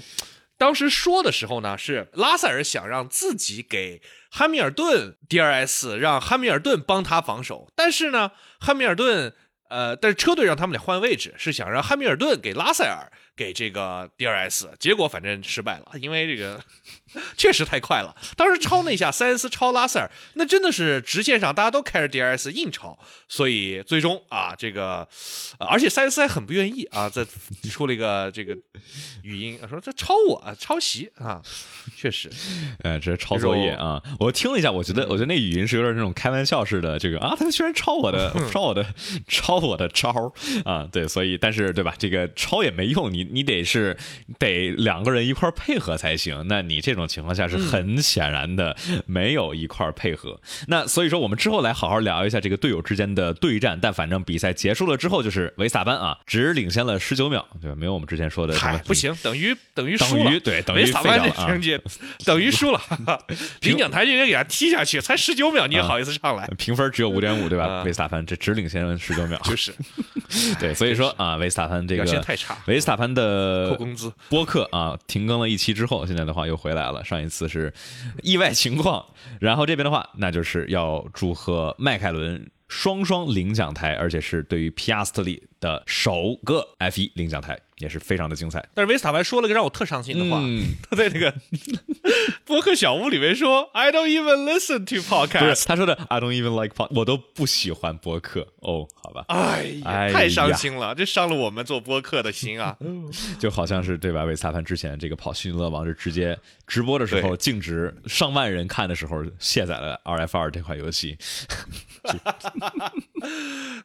[SPEAKER 2] 当时说的时候呢，是拉塞尔想让自己给汉密尔顿 DRS，让汉密尔顿帮他防守，但是呢，汉密尔顿呃，但是车队让他们俩换位置，是想让汉密尔顿给拉塞尔。给这个 DRS，结果反正失败了，因为这个 确实太快了。当时超那下，塞恩斯超拉塞尔，那真的是直线上大家都开着 DRS 硬超，所以最终啊，这个而且塞恩斯还很不愿意啊，在出了一个这个语音说这抄我抄袭啊，确实，
[SPEAKER 1] 呃，这是抄作业啊。我听了一下，我觉得我觉得那语音是有点那种开玩笑似的，这个啊，他居然抄 我的，抄我的，抄我的招啊，对，所以但是对吧，这个抄也没用，你。你得是得两个人一块配合才行，那你这种情况下是很显然的没有一块配合。那所以说，我们之后来好好聊一下这个队友之间的对战。但反正比赛结束了之后，就是维斯塔潘啊，只领先了十九秒，对吧？没有我们之前说的。
[SPEAKER 2] 不行，等于 等于
[SPEAKER 1] 输了，对，等于
[SPEAKER 2] 维斯塔潘这成绩等于输了，领奖台就应该给他踢下去，才十九秒，你也好意思上来？
[SPEAKER 1] 评分只有五点五，对吧？维斯塔潘这只领先十九秒，
[SPEAKER 2] 就是
[SPEAKER 1] 对，所以说啊，维斯塔潘这个
[SPEAKER 2] 表现太差，
[SPEAKER 1] 维斯塔潘。的
[SPEAKER 2] 扣工资
[SPEAKER 1] 播客啊，停更了一期之后，现在的话又回来了。上一次是意外情况，然后这边的话，那就是要祝贺迈凯伦双双领奖台，而且是对于皮亚斯特利的首个 F1 领奖台。也是非常的精彩，
[SPEAKER 2] 但是维斯塔潘说了个让我特伤心的话，他在那个 播客小屋里面说：“I don't even listen to podcast。”
[SPEAKER 1] 他说的 “I don't even like pod”，我都不喜欢播客哦，好吧，
[SPEAKER 2] 哎呀，太伤心了，这伤了我们做播客的心啊，
[SPEAKER 1] 就好像是对吧？维斯塔潘之前这个跑幸运乐王是直接直播的时候，径直上万人看的时候卸载了 RF 二这款游戏。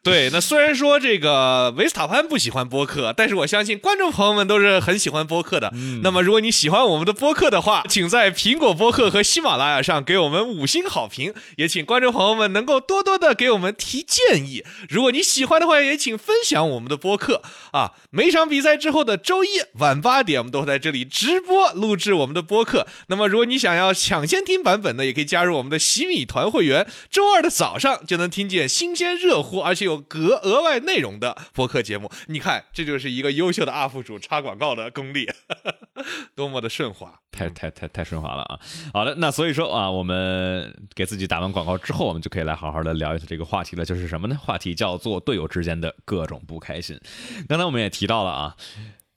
[SPEAKER 2] 对，那虽然说这个维斯塔潘不喜欢播客，但是我相信观众朋友们都是很喜欢播客的。那么，如果你喜欢我们的播客的话，请在苹果播客和喜马拉雅上给我们五星好评，也请观众朋友们能够多多的给我们提建议。如果你喜欢的话，也请分享我们的播客啊。每场比赛之后的周一晚八点，我们都会在这里直播录制我们的播客。那么，如果你想要抢先听版本呢，也可以加入我们的洗米团会员，周二的早上就能听见新鲜热乎而且有格额外内容的播客节目。你看，这就是一个优秀的 UP 主插广告的功力，多么的顺滑，
[SPEAKER 1] 太太太太顺滑了啊！好的，那所以说啊，我们给自己打完广告之后，我们就可以来好好的聊一下这个话题了，就是什么呢？话题叫做队友之间的各种不开心。刚才我们也提到了啊，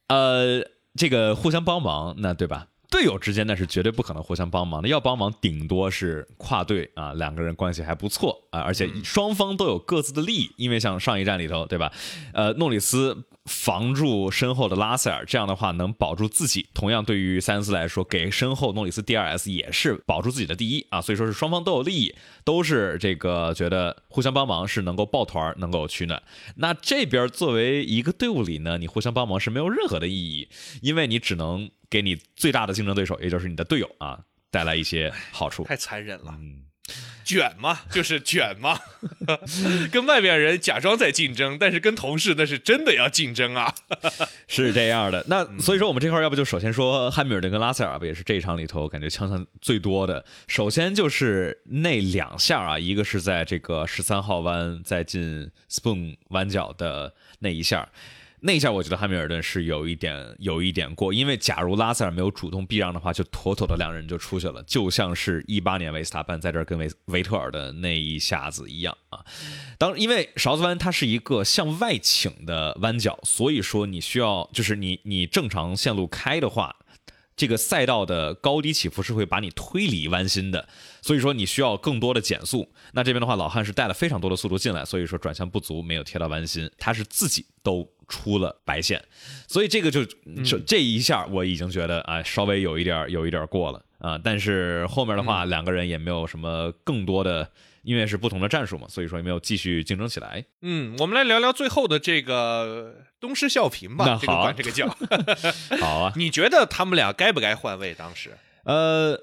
[SPEAKER 1] 呃，这个互相帮忙，那对吧？队友之间那是绝对不可能互相帮忙的，要帮忙顶多是跨队啊，两个人关系还不错啊，而且双方都有各自的利益，因为像上一站里头，对吧？呃，诺里斯。防住身后的拉塞尔，这样的话能保住自己。同样，对于塞恩斯来说，给身后诺里斯 DRS 也是保住自己的第一啊。所以说是双方都有利益，都是这个觉得互相帮忙是能够抱团，能够取暖。那这边作为一个队伍里呢，你互相帮忙是没有任何的意义，因为你只能给你最大的竞争对手，也就是你的队友啊，带来一些好处。
[SPEAKER 2] 太残忍了。卷嘛，就是卷嘛，跟外面人假装在竞争，但是跟同事那是真的要竞争啊，
[SPEAKER 1] 是这样的。那所以说，我们这块要不就首先说汉密尔顿跟拉塞尔不也是这一场里头感觉枪枪最多的。首先就是那两下啊，一个是在这个十三号弯在进 Spoon 弯角的那一下。那一下我觉得汉密尔顿是有一点有一点过，因为假如拉塞尔没有主动避让的话，就妥妥的两人就出去了，就像是一八年维斯塔潘在这儿跟维维特尔的那一下子一样啊。当因为勺子弯它是一个向外倾的弯角，所以说你需要就是你你正常线路开的话。这个赛道的高低起伏是会把你推离弯心的，所以说你需要更多的减速。那这边的话，老汉是带了非常多的速度进来，所以说转向不足，没有贴到弯心，他是自己都出了白线，所以这个就这这一下我已经觉得啊，稍微有一点有一点过了啊。但是后面的话，两个人也没有什么更多的。因为是不同的战术嘛，所以说也没有继续竞争起来。
[SPEAKER 2] 嗯，我们来聊聊最后的这个东施效颦吧。这个管这个叫
[SPEAKER 1] 好啊。
[SPEAKER 2] 你觉得他们俩该不该换位？当时，
[SPEAKER 1] 呃，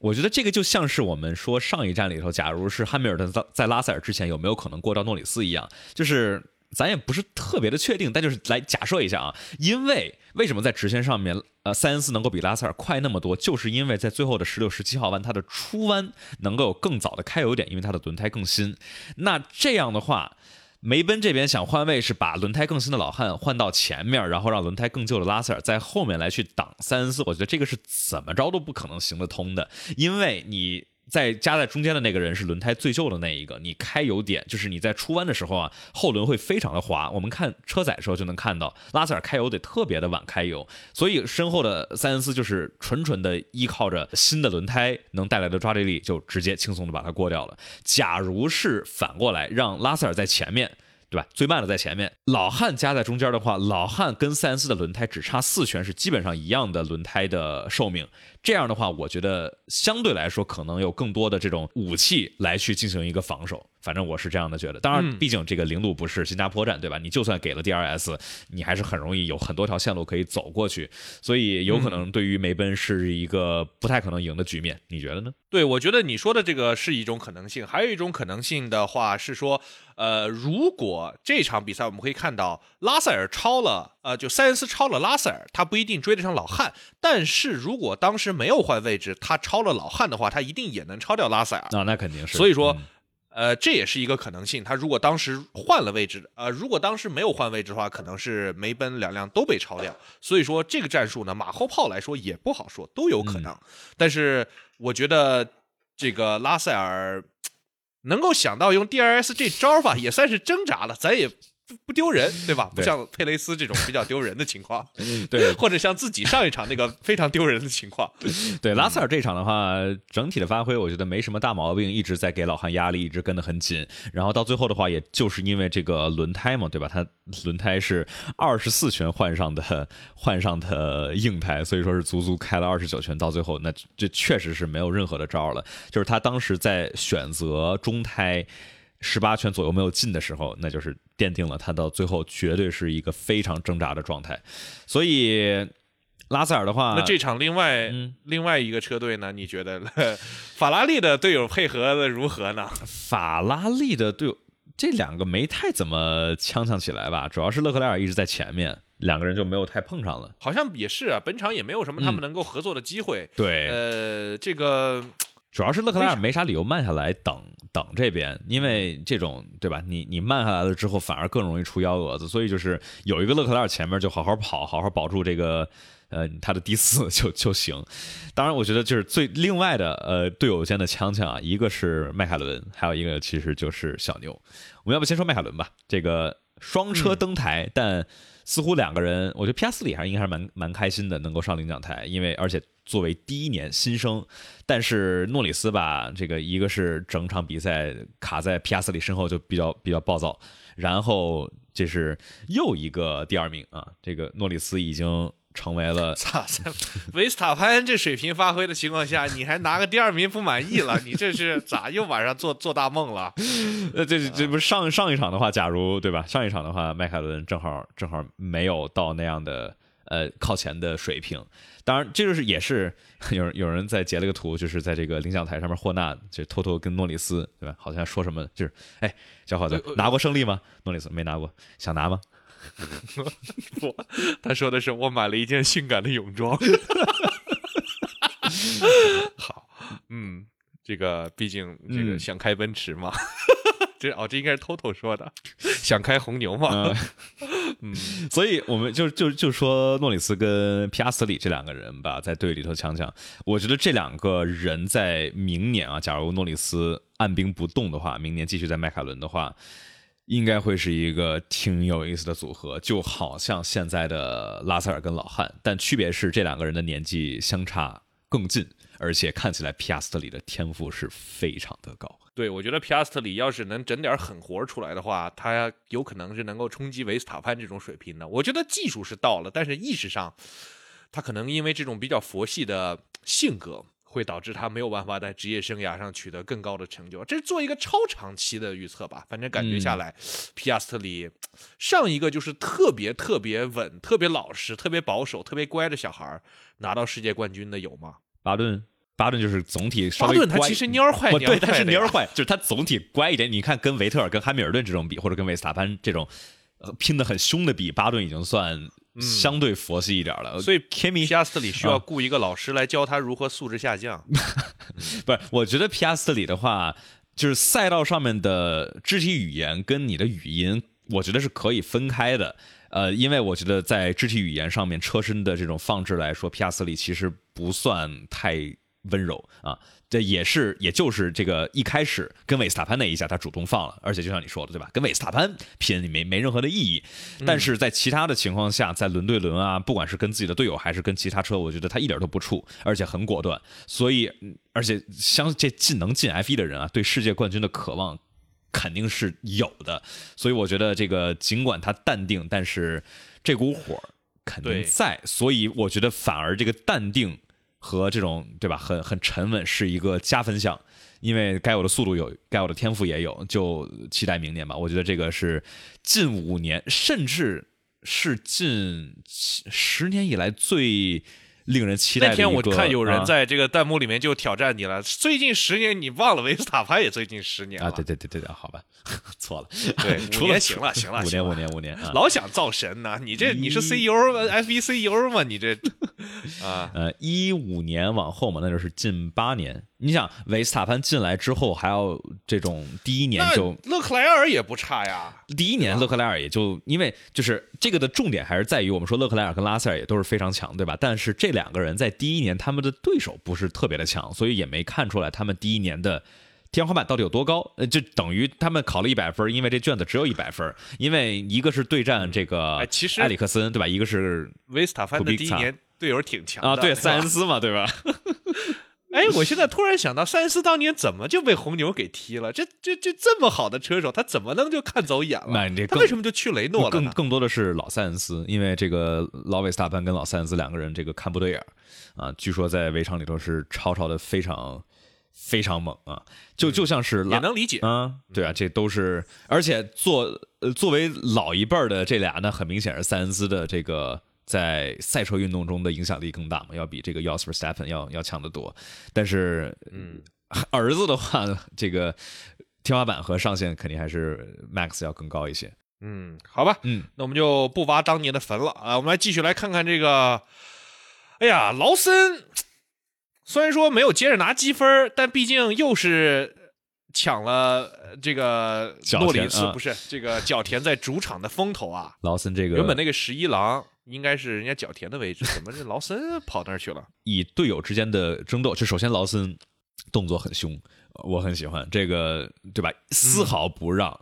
[SPEAKER 1] 我觉得这个就像是我们说上一站里头，假如是汉密尔顿在在拉塞尔之前有没有可能过到诺里斯一样，就是。咱也不是特别的确定，但就是来假设一下啊，因为为什么在直线上面，呃，塞恩斯能够比拉塞尔快那么多，就是因为在最后的十六、十七号弯，它的出弯能够有更早的开油点，因为它的轮胎更新。那这样的话，梅奔这边想换位是把轮胎更新的老汉换到前面，然后让轮胎更旧的拉塞尔在后面来去挡塞恩斯。我觉得这个是怎么着都不可能行得通的，因为你。在夹在中间的那个人是轮胎最旧的那一个，你开油点就是你在出弯的时候啊，后轮会非常的滑。我们看车载的时候就能看到，拉塞尔开油得特别的晚开油，所以身后的塞恩斯就是纯纯的依靠着新的轮胎能带来的抓地力，就直接轻松的把它过掉了。假如是反过来让拉塞尔在前面。对吧？最慢的在前面，老汉夹在中间的话，老汉跟塞恩斯的轮胎只差四圈，是基本上一样的轮胎的寿命。这样的话，我觉得相对来说可能有更多的这种武器来去进行一个防守。反正我是这样的觉得。当然，毕竟这个零度不是新加坡站，对吧？你就算给了 DRS，你还是很容易有很多条线路可以走过去，所以有可能对于梅奔是一个不太可能赢的局面。你觉得呢？
[SPEAKER 2] 对，我觉得你说的这个是一种可能性，还有一种可能性的话是说。呃，如果这场比赛我们可以看到拉塞尔超了，呃，就塞恩斯超了拉塞尔，他不一定追得上老汉。但是如果当时没有换位置，他超了老汉的话，他一定也能超掉拉塞尔。
[SPEAKER 1] 那那肯定是。
[SPEAKER 2] 所以说，呃，这也是一个可能性。他如果当时换了位置，呃，如果当时没有换位置的话，可能是梅奔两辆都被超掉。所以说这个战术呢，马后炮来说也不好说，都有可能。但是我觉得这个拉塞尔。能够想到用 DRS 这招吧，也算是挣扎了，咱也。不丢人，对吧？不像佩雷斯这种比较丢人的情况，
[SPEAKER 1] 对，
[SPEAKER 2] 或者像自己上一场那个非常丢人的情况。
[SPEAKER 1] 对，拉塞尔这场的话，整体的发挥我觉得没什么大毛病，一直在给老汉压力，一直跟得很紧。然后到最后的话，也就是因为这个轮胎嘛，对吧？他轮胎是二十四圈换上的，换上的硬胎，所以说是足足开了二十九圈。到最后，那这确实是没有任何的招了。就是他当时在选择中胎。十八圈左右没有进的时候，那就是奠定了他到最后绝对是一个非常挣扎的状态。所以拉塞尔的话，
[SPEAKER 2] 那这场另外另外一个车队呢？你觉得法拉利的队友配合的如何呢？
[SPEAKER 1] 法拉利的队友这两个没太怎么呛呛起来吧，主要是勒克莱尔一直在前面，两个人就没有太碰上了。
[SPEAKER 2] 好像也是啊，本场也没有什么他们能够合作的机会。
[SPEAKER 1] 对，
[SPEAKER 2] 呃，这个。
[SPEAKER 1] 主要是勒克莱尔没啥理由慢下来等等这边，因为这种对吧？你你慢下来了之后，反而更容易出幺蛾子。所以就是有一个勒克莱尔前面就好好跑，好好保住这个呃他的第四 就就行。当然，我觉得就是最另外的呃队友间的呛呛啊，一个是迈凯伦，还有一个其实就是小牛。我们要不先说迈凯伦吧？这个双车登台，但。似乎两个人，我觉得皮亚斯里还是应该是蛮蛮开心的，能够上领奖台，因为而且作为第一年新生，但是诺里斯吧，这个一个是整场比赛卡在皮亚斯里身后就比较比较暴躁，然后这是又一个第二名啊，这个诺里斯已经。成为了
[SPEAKER 2] 咋在维斯塔潘这水平发挥的情况下，你还拿个第二名不满意了？你这是咋又晚上做做大梦了？
[SPEAKER 1] 呃，这这不是上上一场的话，假如对吧？上一场的话，迈凯伦正好正好没有到那样的呃靠前的水平。当然，这就是也是有有人在截了个图，就是在这个领奖台上面，霍纳就偷偷跟诺里斯对吧？好像说什么就是哎，小伙子拿过胜利吗？诺里斯没拿过，想拿吗？
[SPEAKER 2] 不，他说的是我买了一件性感的泳装。好，嗯，这个毕竟这个想开奔驰嘛，这哦，这应该是偷偷说的，想开红牛嘛。
[SPEAKER 1] 嗯，所以我们就就就说诺里斯跟皮亚斯里这两个人吧，在队里头抢抢。我觉得这两个人在明年啊，假如诺里斯按兵不动的话，明年继续在迈凯伦的话。应该会是一个挺有意思的组合，就好像现在的拉塞尔跟老汉，但区别是这两个人的年纪相差更近，而且看起来皮亚斯特里的天赋是非常的高。
[SPEAKER 2] 对，我觉得皮亚斯特里要是能整点狠活出来的话，他有可能是能够冲击维斯塔潘这种水平的。我觉得技术是到了，但是意识上，他可能因为这种比较佛系的性格。会导致他没有办法在职业生涯上取得更高的成就，这是做一个超长期的预测吧。反正感觉下来，皮亚斯特里上一个就是特别特别稳、特别老实、特别保守、特别乖的小孩拿到世界冠军的有吗？
[SPEAKER 1] 巴顿，巴顿就是总体稍微
[SPEAKER 2] 巴顿他其实蔫儿坏，
[SPEAKER 1] 对，他是蔫儿坏，就是他总体乖一点。你看跟维特尔、跟汉密尔顿这种比，或者跟维斯塔潘这种拼的很凶的比，巴顿已经算。相对佛系一点了，
[SPEAKER 2] 所以皮亚斯特里需要雇一个老师来教他如何素质下降。
[SPEAKER 1] 不是，我觉得皮亚斯特里的话，就是赛道上面的肢体语言跟你的语音，我觉得是可以分开的。呃，因为我觉得在肢体语言上面，车身的这种放置来说，皮亚斯特里其实不算太温柔啊。这也是，也就是这个一开始跟韦斯塔潘那一下，他主动放了，而且就像你说的，对吧？跟韦斯塔潘拼没没任何的意义。但是在其他的情况下，在轮对轮啊，不管是跟自己的队友还是跟其他车，我觉得他一点都不怵，而且很果断。所以，而且相这进能进 F 一的人啊，对世界冠军的渴望肯定是有的。所以我觉得这个尽管他淡定，但是这股火肯定在。所以我觉得反而这个淡定。和这种对吧，很很沉稳是一个加分项，因为该有的速度有，该有的天赋也有，就期待明年吧。我觉得这个是近五年，甚至是近十年以来最。令人期待。
[SPEAKER 2] 那天我看有人在这个弹幕里面就挑战你了。最近十年你忘了维斯塔潘也最近十年了。
[SPEAKER 1] 啊，对对对对对，好吧，错了。
[SPEAKER 2] 对，五年行了，行了，
[SPEAKER 1] 五年五年五年，
[SPEAKER 2] 老想造神呢。你这你是 CEO F 一 CEO 吗？你这啊
[SPEAKER 1] 呃一五年往后嘛，那就是近八年。你想维斯塔潘进来之后，还要这种第一年就
[SPEAKER 2] 勒克莱尔也不差呀。
[SPEAKER 1] 第一年勒克莱尔也就因为就是这个的重点还是在于我们说勒克莱尔跟拉塞尔也都是非常强，对吧？但是这两个人在第一年他们的对手不是特别的强，所以也没看出来他们第一年的天花板到底有多高。呃，就等于他们考了一百分，因为这卷子只有一百分，因为一个是对战这个
[SPEAKER 2] 其实
[SPEAKER 1] 埃里克森，对吧？一个是
[SPEAKER 2] 维斯塔潘的第一年队友挺强
[SPEAKER 1] 啊，对塞恩斯嘛，对吧？
[SPEAKER 2] 哎，我现在突然想到，塞恩斯当年怎么就被红牛给踢了？这、这、这这么好的车手，他怎么能就看走眼了？那这他为什么就去雷诺了？
[SPEAKER 1] 更更多的是老塞恩斯，因为这个老维斯塔潘跟老塞恩斯两个人这个看不对眼啊。据说在围场里头是吵吵的非常非常猛啊，就就像是
[SPEAKER 2] 也能理解
[SPEAKER 1] 啊，对啊，这都是，而且作呃作为老一辈儿的这俩呢，很明显是塞恩斯的这个在赛车运动中的影响力更大嘛，要比这个 Jos Verstappen 要要强得多。但是，
[SPEAKER 2] 嗯，
[SPEAKER 1] 儿子的话，这个天花板和上限肯定还是 Max 要更高一些。
[SPEAKER 2] 嗯，好吧，
[SPEAKER 1] 嗯，
[SPEAKER 2] 那我们就不挖当年的坟了啊，我们来继续来看看这个，哎呀，劳森。虽然说没有接着拿积分，但毕竟又是抢了这个诺里斯，不是这个角田在主场的风头啊。
[SPEAKER 1] 劳森这个
[SPEAKER 2] 原本那个十一郎应该是人家脚田的位置，怎么这劳森 跑那儿去了？
[SPEAKER 1] 以队友之间的争斗，就首先劳森动作很凶，我很喜欢这个，对吧？丝毫不让。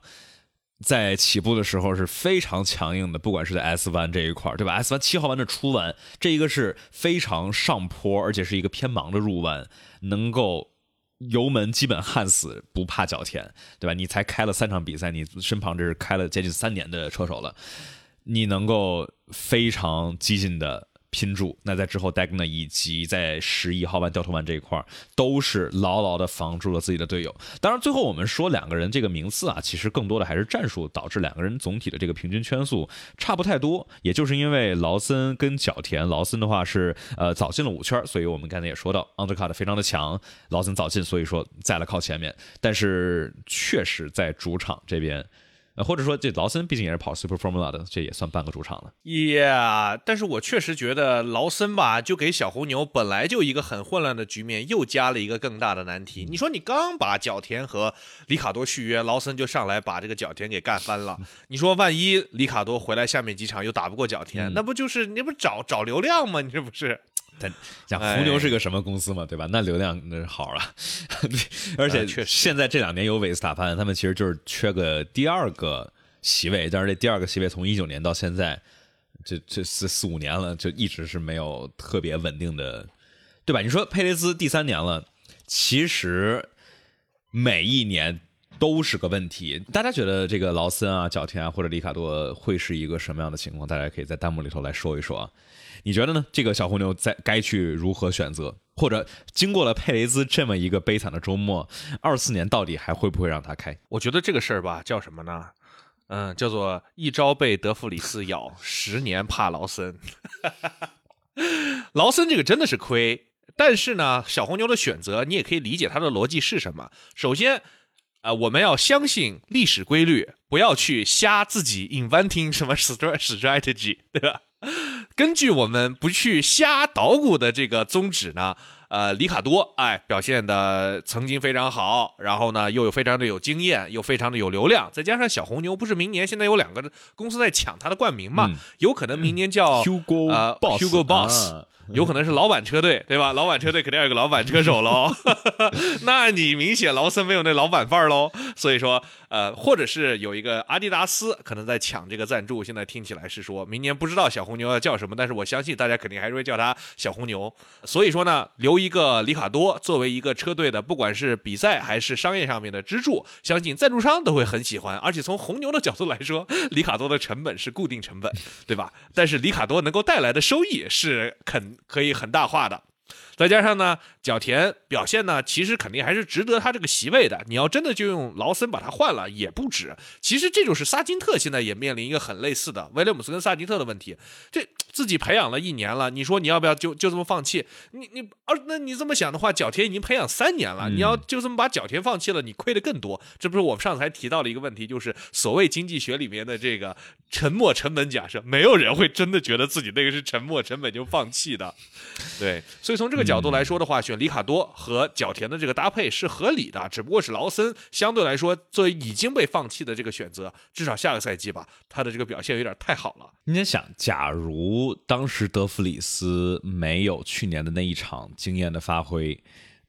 [SPEAKER 1] 在起步的时候是非常强硬的，不管是在 S 弯这一块儿对吧？S 弯七号弯的出弯，这一个是非常上坡，而且是一个偏盲的入弯，能够油门基本焊死，不怕脚田，对吧？你才开了三场比赛，你身旁这是开了接近三年的车手了，你能够非常激进的。拼住，那在之后 d a g n a 以及在十一号弯掉头弯这一块都是牢牢的防住了自己的队友。当然，最后我们说两个人这个名次啊，其实更多的还是战术导致两个人总体的这个平均圈速差不太多。也就是因为劳森跟角田，劳森的话是呃早进了五圈，所以我们刚才也说到 undercut 非常的强，劳森早进，所以说在了靠前面。但是确实在主场这边。或者说，这劳森毕竟也是跑 Super Formula 的，这也算半个主场了。
[SPEAKER 2] Yeah，但是我确实觉得劳森吧，就给小红牛本来就一个很混乱的局面，又加了一个更大的难题。你说你刚把角田和里卡多续约，劳森就上来把这个角田给干翻了。你说万一里卡多回来下面几场又打不过角田，那不就是你不找找流量吗？你这不是？
[SPEAKER 1] 但讲红牛是个什么公司嘛，对吧？那流量那好了，而且现在这两年有韦斯塔潘，他们其实就是缺个第二个席位，但是这第二个席位从一九年到现在，这这四四五年了，就一直是没有特别稳定的，对吧？你说佩雷兹第三年了，其实每一年都是个问题。大家觉得这个劳森啊、角田啊或者里卡多会是一个什么样的情况？大家可以在弹幕里头来说一说。你觉得呢？这个小红牛在该去如何选择？或者经过了佩雷兹这么一个悲惨的周末，二四年到底还会不会让他开？
[SPEAKER 2] 我觉得这个事儿吧，叫什么呢？嗯，叫做一朝被德弗里斯咬，十年怕劳森。劳森这个真的是亏，但是呢，小红牛的选择你也可以理解他的逻辑是什么。首先，啊，我们要相信历史规律，不要去瞎自己 inventing 什么 strategy，对吧？根据我们不去瞎捣鼓的这个宗旨呢，呃，里卡多哎表现的曾经非常好，然后呢又有非常的有经验，又非常的有流量，再加上小红牛不是明年现在有两个公司在抢他的冠名嘛，有可能明年叫
[SPEAKER 1] Hugo
[SPEAKER 2] 呃 Hugo Boss。有可能是老板车队，对吧？老板车队肯定要有个老板车手喽。那你明显劳森没有那老板范儿喽。所以说，呃，或者是有一个阿迪达斯可能在抢这个赞助。现在听起来是说明年不知道小红牛要叫什么，但是我相信大家肯定还是会叫他小红牛。所以说呢，留一个里卡多作为一个车队的，不管是比赛还是商业上面的支柱，相信赞助商都会很喜欢。而且从红牛的角度来说，里卡多的成本是固定成本，对吧？但是里卡多能够带来的收益是肯。可以很大化的。再加上呢，角田表现呢，其实肯定还是值得他这个席位的。你要真的就用劳森把他换了，也不止。其实这就是萨金特现在也面临一个很类似的威廉姆斯跟萨金特的问题。这自己培养了一年了，你说你要不要就就这么放弃？你你啊，那你这么想的话，角田已经培养三年了，你要就这么把角田放弃了，你亏的更多。这不是我们上次还提到了一个问题，就是所谓经济学里面的这个沉没成本假设，没有人会真的觉得自己那个是沉没成本就放弃的。对，所以从这个。角度来说的话，选里卡多和角田的这个搭配是合理的，只不过是劳森相对来说作为已经被放弃的这个选择，至少下个赛季吧，他的这个表现有点太好了。
[SPEAKER 1] 你想，假如当时德弗里斯没有去年的那一场惊艳的发挥，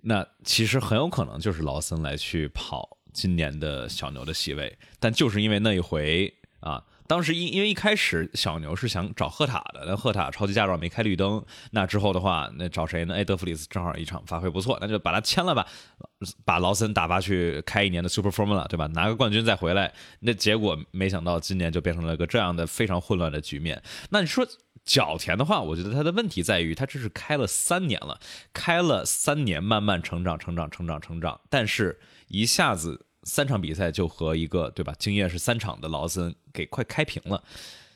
[SPEAKER 1] 那其实很有可能就是劳森来去跑今年的小牛的席位，但就是因为那一回啊。当时因因为一开始小牛是想找赫塔的，那赫塔超级驾照没开绿灯，那之后的话，那找谁呢？哎，德弗里斯正好一场发挥不错，那就把他签了吧，把劳森打发去开一年的 Super Formula，对吧？拿个冠军再回来。那结果没想到今年就变成了个这样的非常混乱的局面。那你说角田的话，我觉得他的问题在于他这是开了三年了，开了三年慢慢成长、成长、成长、成长，但是一下子。三场比赛就和一个对吧，经验是三场的劳森给快开平了。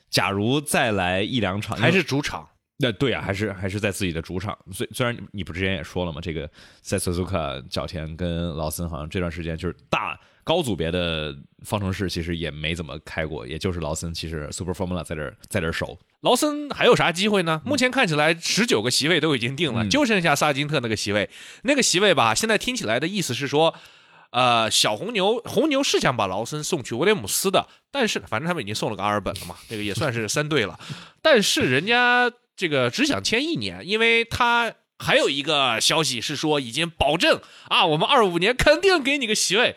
[SPEAKER 1] 假如再来一两场，
[SPEAKER 2] 还是主场？
[SPEAKER 1] 那对啊，还是还是在自己的主场。虽虽然你不之前也说了嘛，这个在索苏卡、角田跟劳森好像这段时间就是大高组别的方程式，其实也没怎么开过，也就是劳森其实 Super Formula 在这在这守。
[SPEAKER 2] 劳森还有啥机会呢？目前看起来十九个席位都已经定了，就剩下萨金特那个席位。那个席位吧，现在听起来的意思是说。呃，小红牛红牛是想把劳森送去威廉姆斯的，但是反正他们已经送了个阿尔本了嘛，这个也算是三队了。但是人家这个只想签一年，因为他还有一个消息是说已经保证啊，我们二五年肯定给你个席位。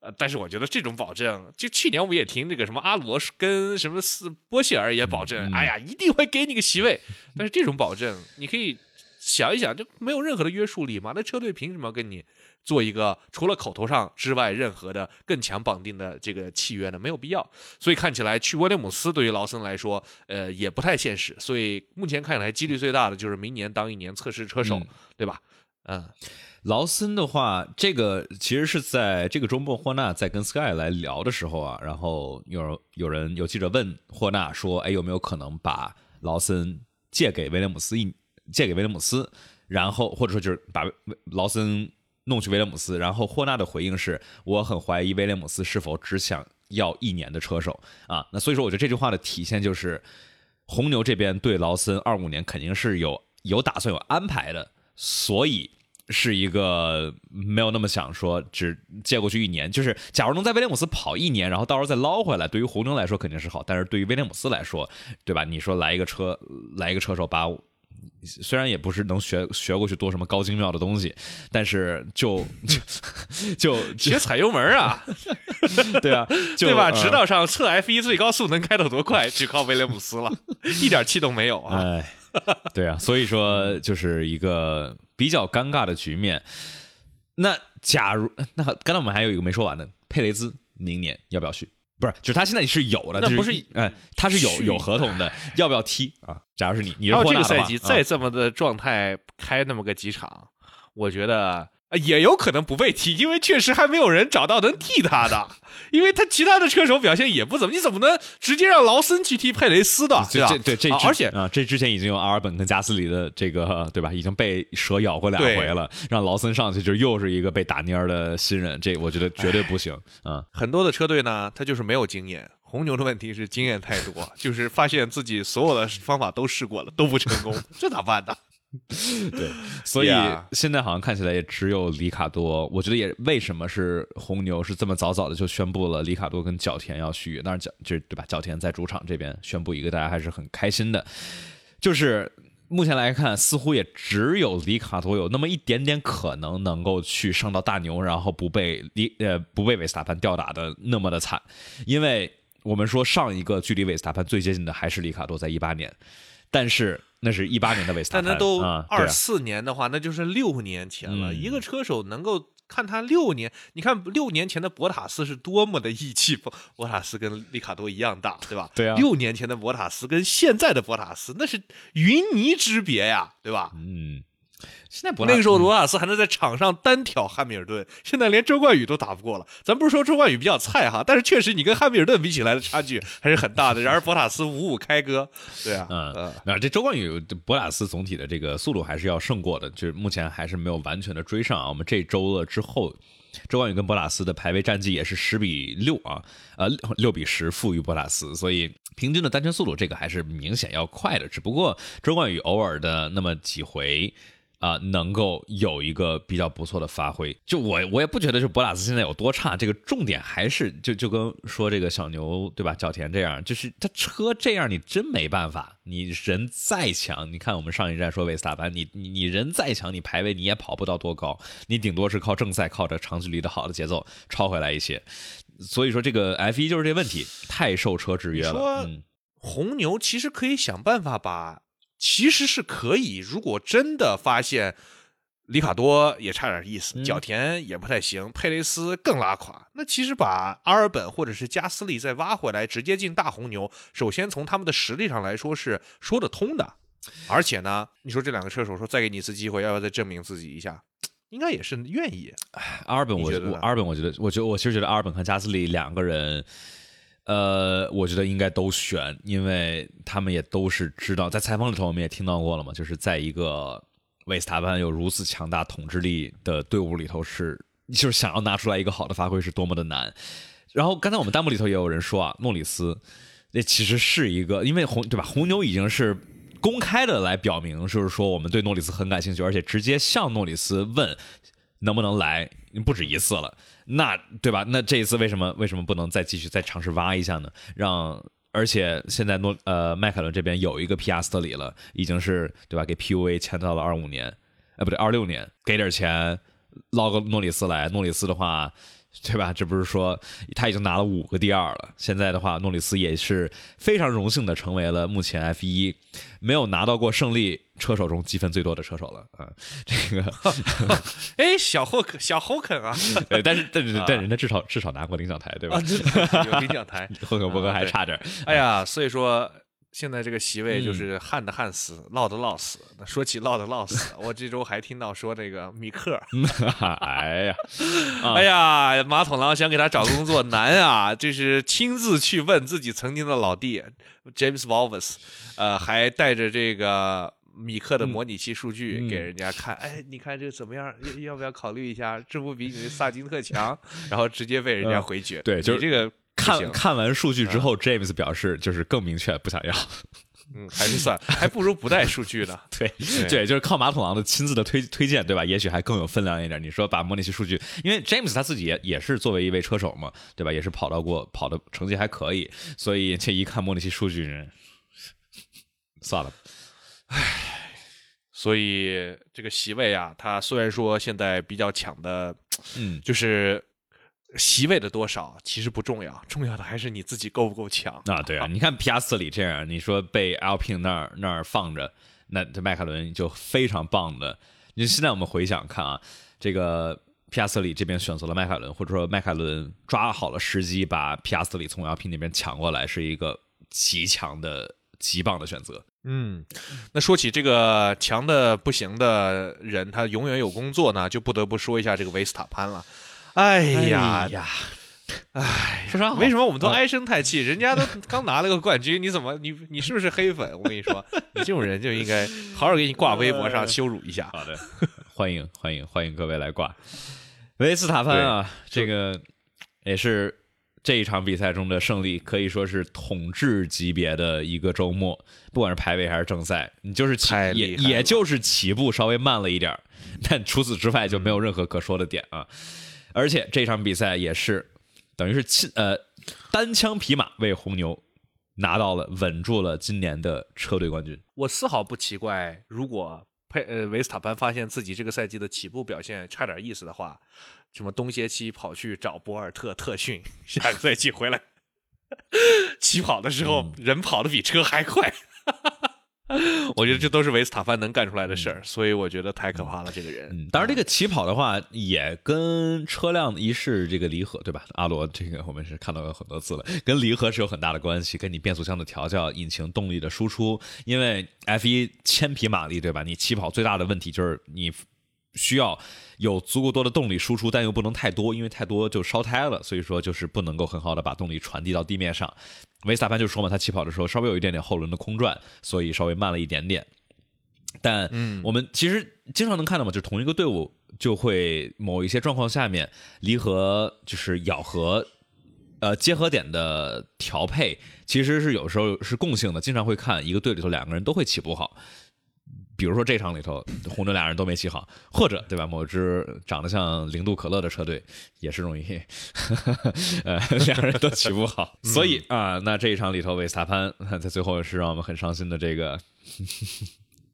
[SPEAKER 2] 呃，但是我觉得这种保证，就去年我们也听这个什么阿罗跟什么斯波希尔也保证，哎呀，一定会给你个席位。但是这种保证，你可以想一想，就没有任何的约束力嘛？那车队凭什么跟你？做一个除了口头上之外任何的更强绑定的这个契约呢，没有必要。所以看起来去威廉姆斯对于劳森来说，呃，也不太现实。所以目前看起来几率最大的就是明年当一年测试车手，对吧？嗯，
[SPEAKER 1] 劳森的话，这个其实是在这个周末霍纳在跟 Sky 来聊的时候啊，然后有有人有记者问霍纳说：“哎，有没有可能把劳森借给威廉姆斯一借给威廉姆斯，然后或者说就是把劳森。”弄去威廉姆斯，然后霍纳的回应是：我很怀疑威廉姆斯是否只想要一年的车手啊。那所以说，我觉得这句话的体现就是，红牛这边对劳森二五年肯定是有有打算、有安排的，所以是一个没有那么想说只借过去一年。就是假如能在威廉姆斯跑一年，然后到时候再捞回来，对于红牛来说肯定是好，但是对于威廉姆斯来说，对吧？你说来一个车，来一个车手把。虽然也不是能学学过去多什么高精妙的东西，但是就就就
[SPEAKER 2] 学踩油门啊，
[SPEAKER 1] 对啊，
[SPEAKER 2] 对吧？直道上测 F 一最高速能开到多快，就靠威廉姆斯了，一点气都没有啊！
[SPEAKER 1] 哎，对啊，所以说就是一个比较尴尬的局面。那假如那刚才我们还有一个没说完的，佩雷兹明年要不要续？不是，就是他现在是有了，
[SPEAKER 2] 那不是，
[SPEAKER 1] 哎，他是有有合同的，要不要踢啊？假如是你，你是
[SPEAKER 2] 这个赛季再这么的状态，开那么个几场，我觉得。也有可能不被踢，因为确实还没有人找到能替他的，因为他其他的车手表现也不怎么，你怎么能直接让劳森去踢佩雷斯的？
[SPEAKER 1] 对对，这
[SPEAKER 2] 而且
[SPEAKER 1] 啊，这之前已经有阿尔本跟加斯里的这个对吧，已经被蛇咬过两回了，让劳森上去就又是一个被打蔫的新人，这我觉得绝对不行啊！
[SPEAKER 2] 很多的车队呢，他就是没有经验，红牛的问题是经验太多，就是发现自己所有的方法都试过了都不成功，这咋办呢？
[SPEAKER 1] 对，所以现在好像看起来也只有里卡多。我觉得也为什么是红牛是这么早早的就宣布了里卡多跟角田要续约？当然角就对吧？角田在主场这边宣布一个，大家还是很开心的。就是目前来看，似乎也只有里卡多有那么一点点可能能够去上到大牛，然后不被里呃不被维斯塔潘吊打的那么的惨。因为我们说上一个距离维斯塔潘最接近的还是里卡多，在一八年，但是。那是一八年的维斯塔潘，
[SPEAKER 2] 但那都二四年的话，那就是六年前了。一个车手能够看他六年，你看六年前的博塔斯是多么的意气，风博塔斯跟利卡多一样大，对吧？
[SPEAKER 1] 对啊。
[SPEAKER 2] 六年前的博塔斯跟现在的博塔斯那是云泥之别呀，对吧？
[SPEAKER 1] 嗯。现在
[SPEAKER 2] 那个时候，罗纳斯还能在场上单挑汉密尔顿，现在连周冠宇都打不过了。咱不是说周冠宇比较菜哈，但是确实你跟汉密尔顿比起来的差距还是很大的。然而博塔斯五五开割，对啊，
[SPEAKER 1] 嗯，那这周冠宇博塔斯总体的这个速度还是要胜过的，就是目前还是没有完全的追上啊。我们这周了之后，周冠宇跟博塔斯的排位战绩也是十比六啊，呃，六比十负于博塔斯，所以平均的单圈速度这个还是明显要快的。只不过周冠宇偶尔的那么几回。啊，能够有一个比较不错的发挥，就我我也不觉得就博拉斯现在有多差，这个重点还是就就跟说这个小牛对吧，角田这样，就是他车这样，你真没办法，你人再强，你看我们上一站说维斯塔潘，你你你人再强，你排位你也跑不到多高，你顶多是靠正赛，靠着长距离的好的节奏超回来一些。所以说这个 F 一就是这问题，太受车制约了。
[SPEAKER 2] 红牛其实可以想办法把，其实是可以，如果真的发现。里卡多也差点意思，角田也不太行，佩雷斯更拉垮。那其实把阿尔本或者是加斯利再挖回来，直接进大红牛，首先从他们的实力上来说是说得通的。而且呢，你说这两个车手说再给你一次机会，要不要再证明自己一下？应该也是愿意。
[SPEAKER 1] 阿尔本，我觉得阿尔本，我觉得，我觉得我其实觉得阿尔本和加斯利两个人，呃，我觉得应该都选，因为他们也都是知道，在采访里头我们也听到过了嘛，就是在一个。维斯塔潘有如此强大统治力的队伍里头，是就是想要拿出来一个好的发挥是多么的难。然后刚才我们弹幕里头也有人说啊，诺里斯那其实是一个，因为红对吧？红牛已经是公开的来表明，就是说我们对诺里斯很感兴趣，而且直接向诺里斯问能不能来，不止一次了。那对吧？那这一次为什么为什么不能再继续再尝试挖一下呢？让而且现在诺呃迈凯伦这边有一个皮亚斯特里了，已经是对吧？给 PUA 签到了二五年，哎不对二六年，给点钱捞个诺里斯来，诺里斯的话。对吧？这不是说他已经拿了五个第二了。现在的话，诺里斯也是非常荣幸的成为了目前 F 一没有拿到过胜利车手中积分最多的车手了啊！这个，
[SPEAKER 2] 哎，小霍肯，小霍肯啊！
[SPEAKER 1] 但是，但是，但人家至少至少拿过领奖台，对吧？
[SPEAKER 2] 有领奖台，
[SPEAKER 1] 霍肯伯格还差点。
[SPEAKER 2] 哎呀，所以说。现在这个席位就是旱的旱死，涝的涝死。那说起涝的涝死，我这周还听到说这个米克，
[SPEAKER 1] 哎呀，
[SPEAKER 2] 哎呀，马桶狼想给他找工作难啊，就是亲自去问自己曾经的老弟 James Valves，呃，还带着这个米克的模拟器数据给人家看，哎，你看这怎么样？要要不要考虑一下？这不比你的萨金特强？然后直接被人家回绝。
[SPEAKER 1] 对，就是
[SPEAKER 2] 这个。
[SPEAKER 1] 看看完数据之后，James 表示就是更明确不想要。
[SPEAKER 2] 嗯，还是算，还不如不带数据呢。
[SPEAKER 1] 对对，就是靠马桶狼的亲自的推推荐，对吧？也许还更有分量一点。你说把模拟器数据，因为 James 他自己也也是作为一位车手嘛，对吧？也是跑到过，跑的成绩还可以，所以这一看模拟器数据，算了。
[SPEAKER 2] 唉，所以这个席位啊，他虽然说现在比较抢的，嗯，就是。席位的多少其实不重要，重要的还是你自己够不够强
[SPEAKER 1] 啊！对啊，你看皮亚斯里这样，你说被 Alpine 那儿那儿放着，那这迈凯伦就非常棒的。你现在我们回想看啊，这个皮亚斯里这边选择了迈凯伦，或者说迈凯伦抓好了时机把皮亚斯里从 Alpine 那边抢过来，是一个极强的、极棒的选择。
[SPEAKER 2] 嗯，那说起这个强的不行的人，他永远有工作呢，就不得不说一下这个维斯塔潘了。哎呀呀，哎，
[SPEAKER 1] 说啥？
[SPEAKER 2] 为什么我们都唉声叹气？人家都刚拿了个冠军，你怎么你你是不是黑粉？我跟你说，你这种人就应该好好给你挂微博上羞辱一下。
[SPEAKER 1] 好的，欢迎欢迎欢迎各位来挂维斯塔潘啊！这个也是这一场比赛中的胜利，可以说是统治级别的一个周末，不管是排位还是正赛，你就是起也也就是起步稍微慢了一点但除此之外就没有任何可说的点啊。而且这场比赛也是，等于是亲呃单枪匹马为红牛拿到了稳住了今年的车队冠军。
[SPEAKER 2] 我丝毫不奇怪，如果佩呃维斯塔潘发现自己这个赛季的起步表现差点意思的话，什么冬歇期跑去找博尔特特训，下个赛季回来起跑的时候人跑的比车还快。我觉得这都是维斯塔潘能干出来的事儿，所以我觉得太可怕了。这个人，
[SPEAKER 1] 当然这个起跑的话也跟车辆一是这个离合，对吧？阿罗，这个我们是看到过很多次了，跟离合是有很大的关系，跟你变速箱的调教、引擎动力的输出。因为 F 一千匹马力，对吧？你起跑最大的问题就是你。需要有足够多的动力输出，但又不能太多，因为太多就烧胎了。所以说，就是不能够很好的把动力传递到地面上。维斯塔潘就说嘛，他起跑的时候稍微有一点点后轮的空转，所以稍微慢了一点点。但我们其实经常能看到嘛，就同一个队伍就会某一些状况下面离合就是咬合，呃结合点的调配其实是有时候是共性的，经常会看一个队里头两个人都会起步好。比如说这场里头，红牛俩人都没骑好，或者对吧？某支长得像零度可乐的车队也是容易，呃，两人都骑不好。所以啊，那这一场里头，维斯塔潘 在最后是让我们很伤心的这个。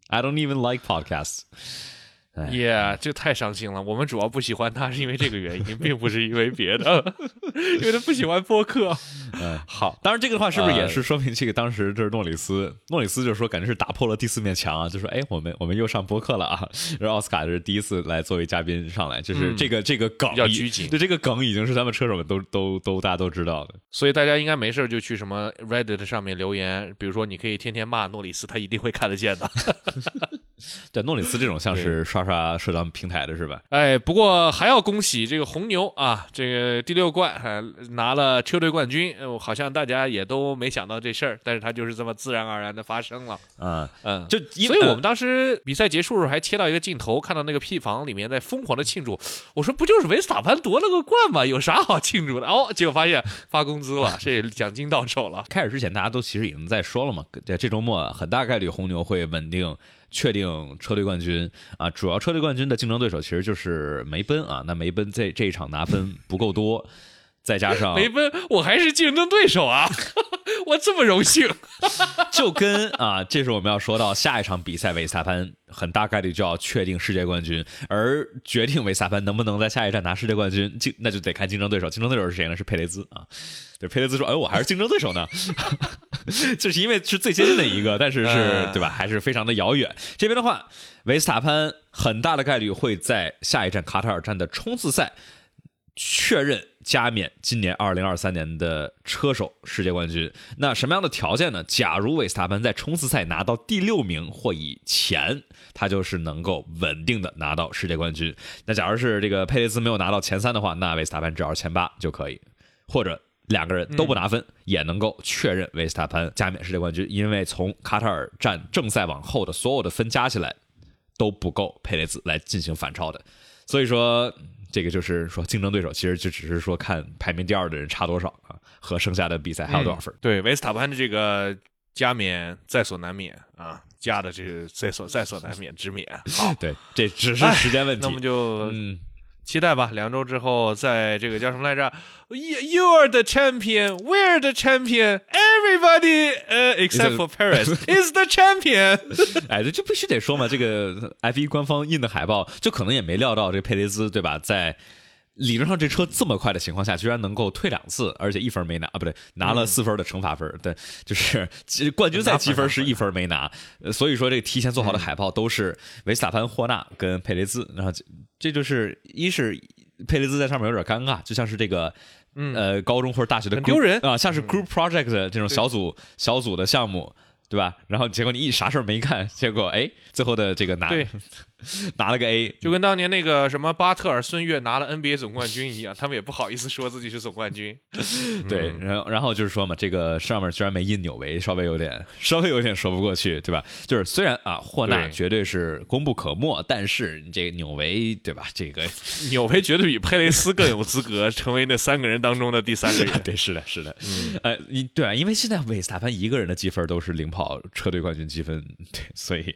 [SPEAKER 1] I don't even like podcasts。
[SPEAKER 2] 耶，这太伤心了。我们主要不喜欢他是因为这个原因，并不是因为别的，因为他不喜欢播客。
[SPEAKER 1] 嗯，
[SPEAKER 2] 好，
[SPEAKER 1] 当然这个的话是不是也是说明这个当时就是诺里斯，诺里斯就是说感觉是打破了第四面墙啊，就说哎，我们我们又上播客了啊。然后奥斯卡是第一次来作为嘉宾上来，就是这个这个梗
[SPEAKER 2] 比较拘谨，
[SPEAKER 1] 对这个梗已经是他们车手们都都都大家都知道的，
[SPEAKER 2] 所以大家应该没事就去什么 Reddit 上面留言，比如说你可以天天骂诺里斯，他一定会看得见的。
[SPEAKER 1] 对诺里斯这种像是刷刷社交平台的是吧？
[SPEAKER 2] 哎，不过还要恭喜这个红牛啊，这个第六冠还拿了车队冠军，好像大家也都没想到这事儿，但是他就是这么自然而然的发生了。
[SPEAKER 1] 嗯
[SPEAKER 2] 嗯，
[SPEAKER 1] 就
[SPEAKER 2] 所以我们当时比赛结束时候还切到一个镜头，看到那个 P 房里面在疯狂的庆祝。我说不就是维斯塔潘夺了个冠吗？有啥好庆祝的？哦，结果发现发工资了，这奖金到手了。
[SPEAKER 1] 开始之前大家都其实已经在说了嘛，这周末很大概率红牛会稳定。确定车队冠军啊，主要车队冠军的竞争对手其实就是梅奔啊。那梅奔这这一场拿分不够多，再加上
[SPEAKER 2] 梅奔，我还是竞争对手啊，我这么荣幸。
[SPEAKER 1] 就跟啊，这是我们要说到下一场比赛，维斯塔潘很大概率就要确定世界冠军，而决定维斯塔潘能不能在下一站拿世界冠军，竞那就得看竞争对手。竞争对手是谁呢？是佩雷兹啊。对，佩雷兹说：“哎，我还是竞争对手呢。”就是因为是最接近的一个，但是是对吧？还是非常的遥远。这边的话，维斯塔潘很大的概率会在下一站卡塔尔站的冲刺赛确认加冕今年二零二三年的车手世界冠军。那什么样的条件呢？假如维斯塔潘在冲刺赛拿到第六名或以前，他就是能够稳定的拿到世界冠军。那假如是这个佩雷兹没有拿到前三的话，那维斯塔潘只要前八就可以，或者。两个人都不拿分，也能够确认维斯塔潘加冕世界冠军，因为从卡塔尔站正赛往后的所有的分加起来都不够佩雷兹来进行反超的，所以说这个就是说竞争对手其实就只是说看排名第二的人差多少啊，和剩下的比赛还有多少分。
[SPEAKER 2] 对维斯塔潘的这个加冕在所难免啊，加的这个在所在所难免之免。好，
[SPEAKER 1] 对，这只是时间问题。
[SPEAKER 2] 那么就嗯。期待吧，两周之后，在这个叫什么来着？You are the champion, we're the champion, everybody, 呃，except for Paris is the champion。
[SPEAKER 1] 哎，这这必须得说嘛，这个 F1 官方印的海报，就可能也没料到这佩雷兹，对吧？在理论上，这车这么快的情况下，居然能够退两次，而且一分没拿啊，不对，拿了四分的惩罚分。对，就是 冠军赛积分是一分没拿，所以说这个提前做好的海报都是维斯塔潘、霍纳跟佩雷兹，然后这就是一是佩雷兹在上面有点尴尬，就像是这个嗯呃高中或者大学的
[SPEAKER 2] 丢人
[SPEAKER 1] 啊，像是 group project 这种小组小组的项目。对吧？然后结果你一啥事儿没干，结果哎，最后的这个拿 拿了个 A，
[SPEAKER 2] 就跟当年那个什么巴特尔、孙悦拿了 NBA 总冠军一样，他们也不好意思说自己是总冠军。
[SPEAKER 1] 对，然后然后就是说嘛，这个上面居然没印纽维，稍微有点稍微有点说不过去，对吧？就是虽然啊，霍纳绝对是功不可没，但是这个纽维，对吧？这个
[SPEAKER 2] 纽维绝对比佩雷斯更有资格成为那三个人当中的第三个人。
[SPEAKER 1] 对，是的，是的。呃，你对啊，因为现在韦斯塔潘一个人的积分都是领。跑车队冠军积分，对，所以，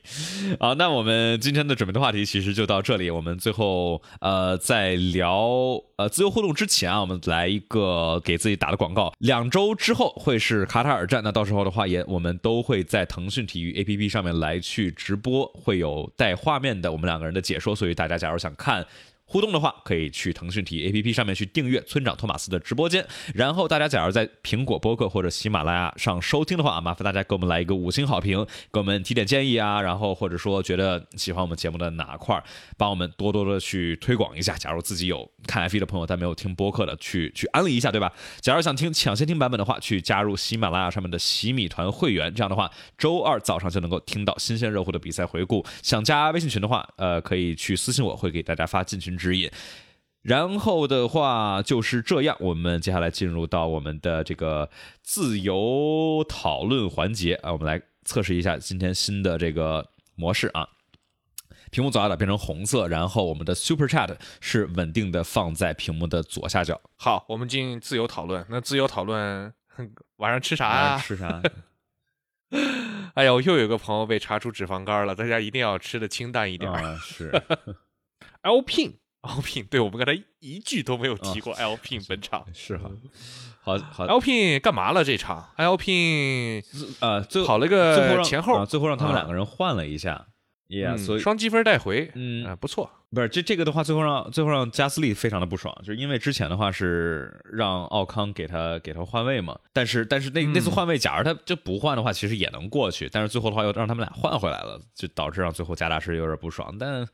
[SPEAKER 1] 啊，那我们今天的准备们的话题其实就到这里。我们最后呃，在聊呃自由互动之前啊，我们来一个给自己打的广告。两周之后会是卡塔尔站，那到时候的话也我们都会在腾讯体育 APP 上面来去直播，会有带画面的我们两个人的解说。所以大家假如想看。互动的话，可以去腾讯体育 APP 上面去订阅村长托马斯的直播间。然后大家假如在苹果播客或者喜马拉雅上收听的话啊，麻烦大家给我们来一个五星好评，给我们提点建议啊。然后或者说觉得喜欢我们节目的哪块，帮我们多多的去推广一下。假如自己有看 F1 的朋友，但没有听播客的，去去安利一下，对吧？假如想听抢先听版本的话，去加入喜马拉雅上面的喜米团会员，这样的话，周二早上就能够听到新鲜热乎的比赛回顾。想加微信群的话，呃，可以去私信我，会给大家发进群。指引，然后的话就是这样。我们接下来进入到我们的这个自由讨论环节啊，我们来测试一下今天新的这个模式啊。屏幕左下角变成红色，然后我们的 Super Chat 是稳定的放在屏幕的左下角。
[SPEAKER 2] 好，我们进自由讨论。那自由讨论，晚上吃啥啊？
[SPEAKER 1] 吃啥？
[SPEAKER 2] 哎呀，我又有个朋友被查出脂肪肝了，大家一定要吃的清淡一点。
[SPEAKER 1] 啊是。
[SPEAKER 2] Alpine，Alpine，对我们刚才一句都没有提过 Alpine 本场
[SPEAKER 1] 是哈，好好
[SPEAKER 2] Alpine 干嘛了这场？Alpine
[SPEAKER 1] 呃，
[SPEAKER 2] 跑了个
[SPEAKER 1] 最后
[SPEAKER 2] 前后，
[SPEAKER 1] 最后让他们两个人换了一下，，Yeah，所以
[SPEAKER 2] 双积分带回，
[SPEAKER 1] 嗯，
[SPEAKER 2] 不错。
[SPEAKER 1] 不是这这个的话，最后让最后让加斯利非常的不爽，就是因为之前的话是让奥康给他给他换位嘛，但是但是那那次换位，假如他就不换的话，其实也能过去，但是最后的话又让他们俩换回来了，就导致让最后加大师有点不爽，但。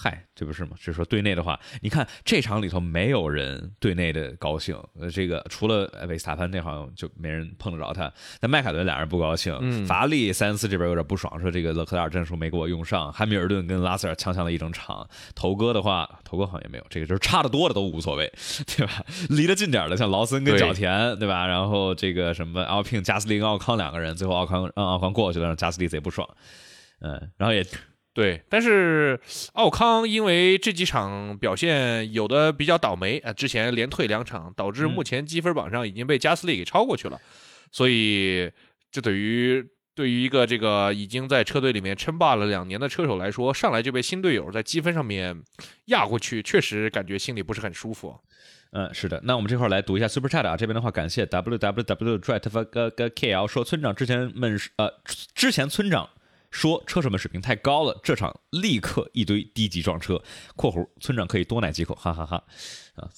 [SPEAKER 1] 嗨，这不是吗？是说队内的话，你看这场里头没有人队内的高兴。呃，这个除了维斯塔潘那好像就没人碰得着他。但迈凯伦俩人不高兴，法拉利塞恩斯这边有点不爽，说这个勒克莱尔战术没给我用上。汉密尔顿跟拉塞尔呛呛了一整场。头哥的话，头哥好像也没有，这个就是差的多的都无所谓，对吧？离得近点的像劳森跟角田，对吧？然后这个什么奥聘、加斯利跟奥康两个人，最后奥康让奥康过去了，让加斯利贼不爽。嗯，然后也。
[SPEAKER 2] 对，但是奥康因为这几场表现有的比较倒霉啊，之前连退两场，导致目前积分榜上已经被加斯利给超过去了，所以这等于对于一个这个已经在车队里面称霸了两年的车手来说，上来就被新队友在积分上面压过去，确实感觉心里不是很舒服。
[SPEAKER 1] 嗯，是的，那我们这块来读一下 Super Chat 啊，这边的话感谢 W W W Drive 个个 K L 说村长之前们呃之前村长。说车手们水平太高了，这场立刻一堆低级撞车。（括弧村长可以多奶几口，哈哈哈。）啊，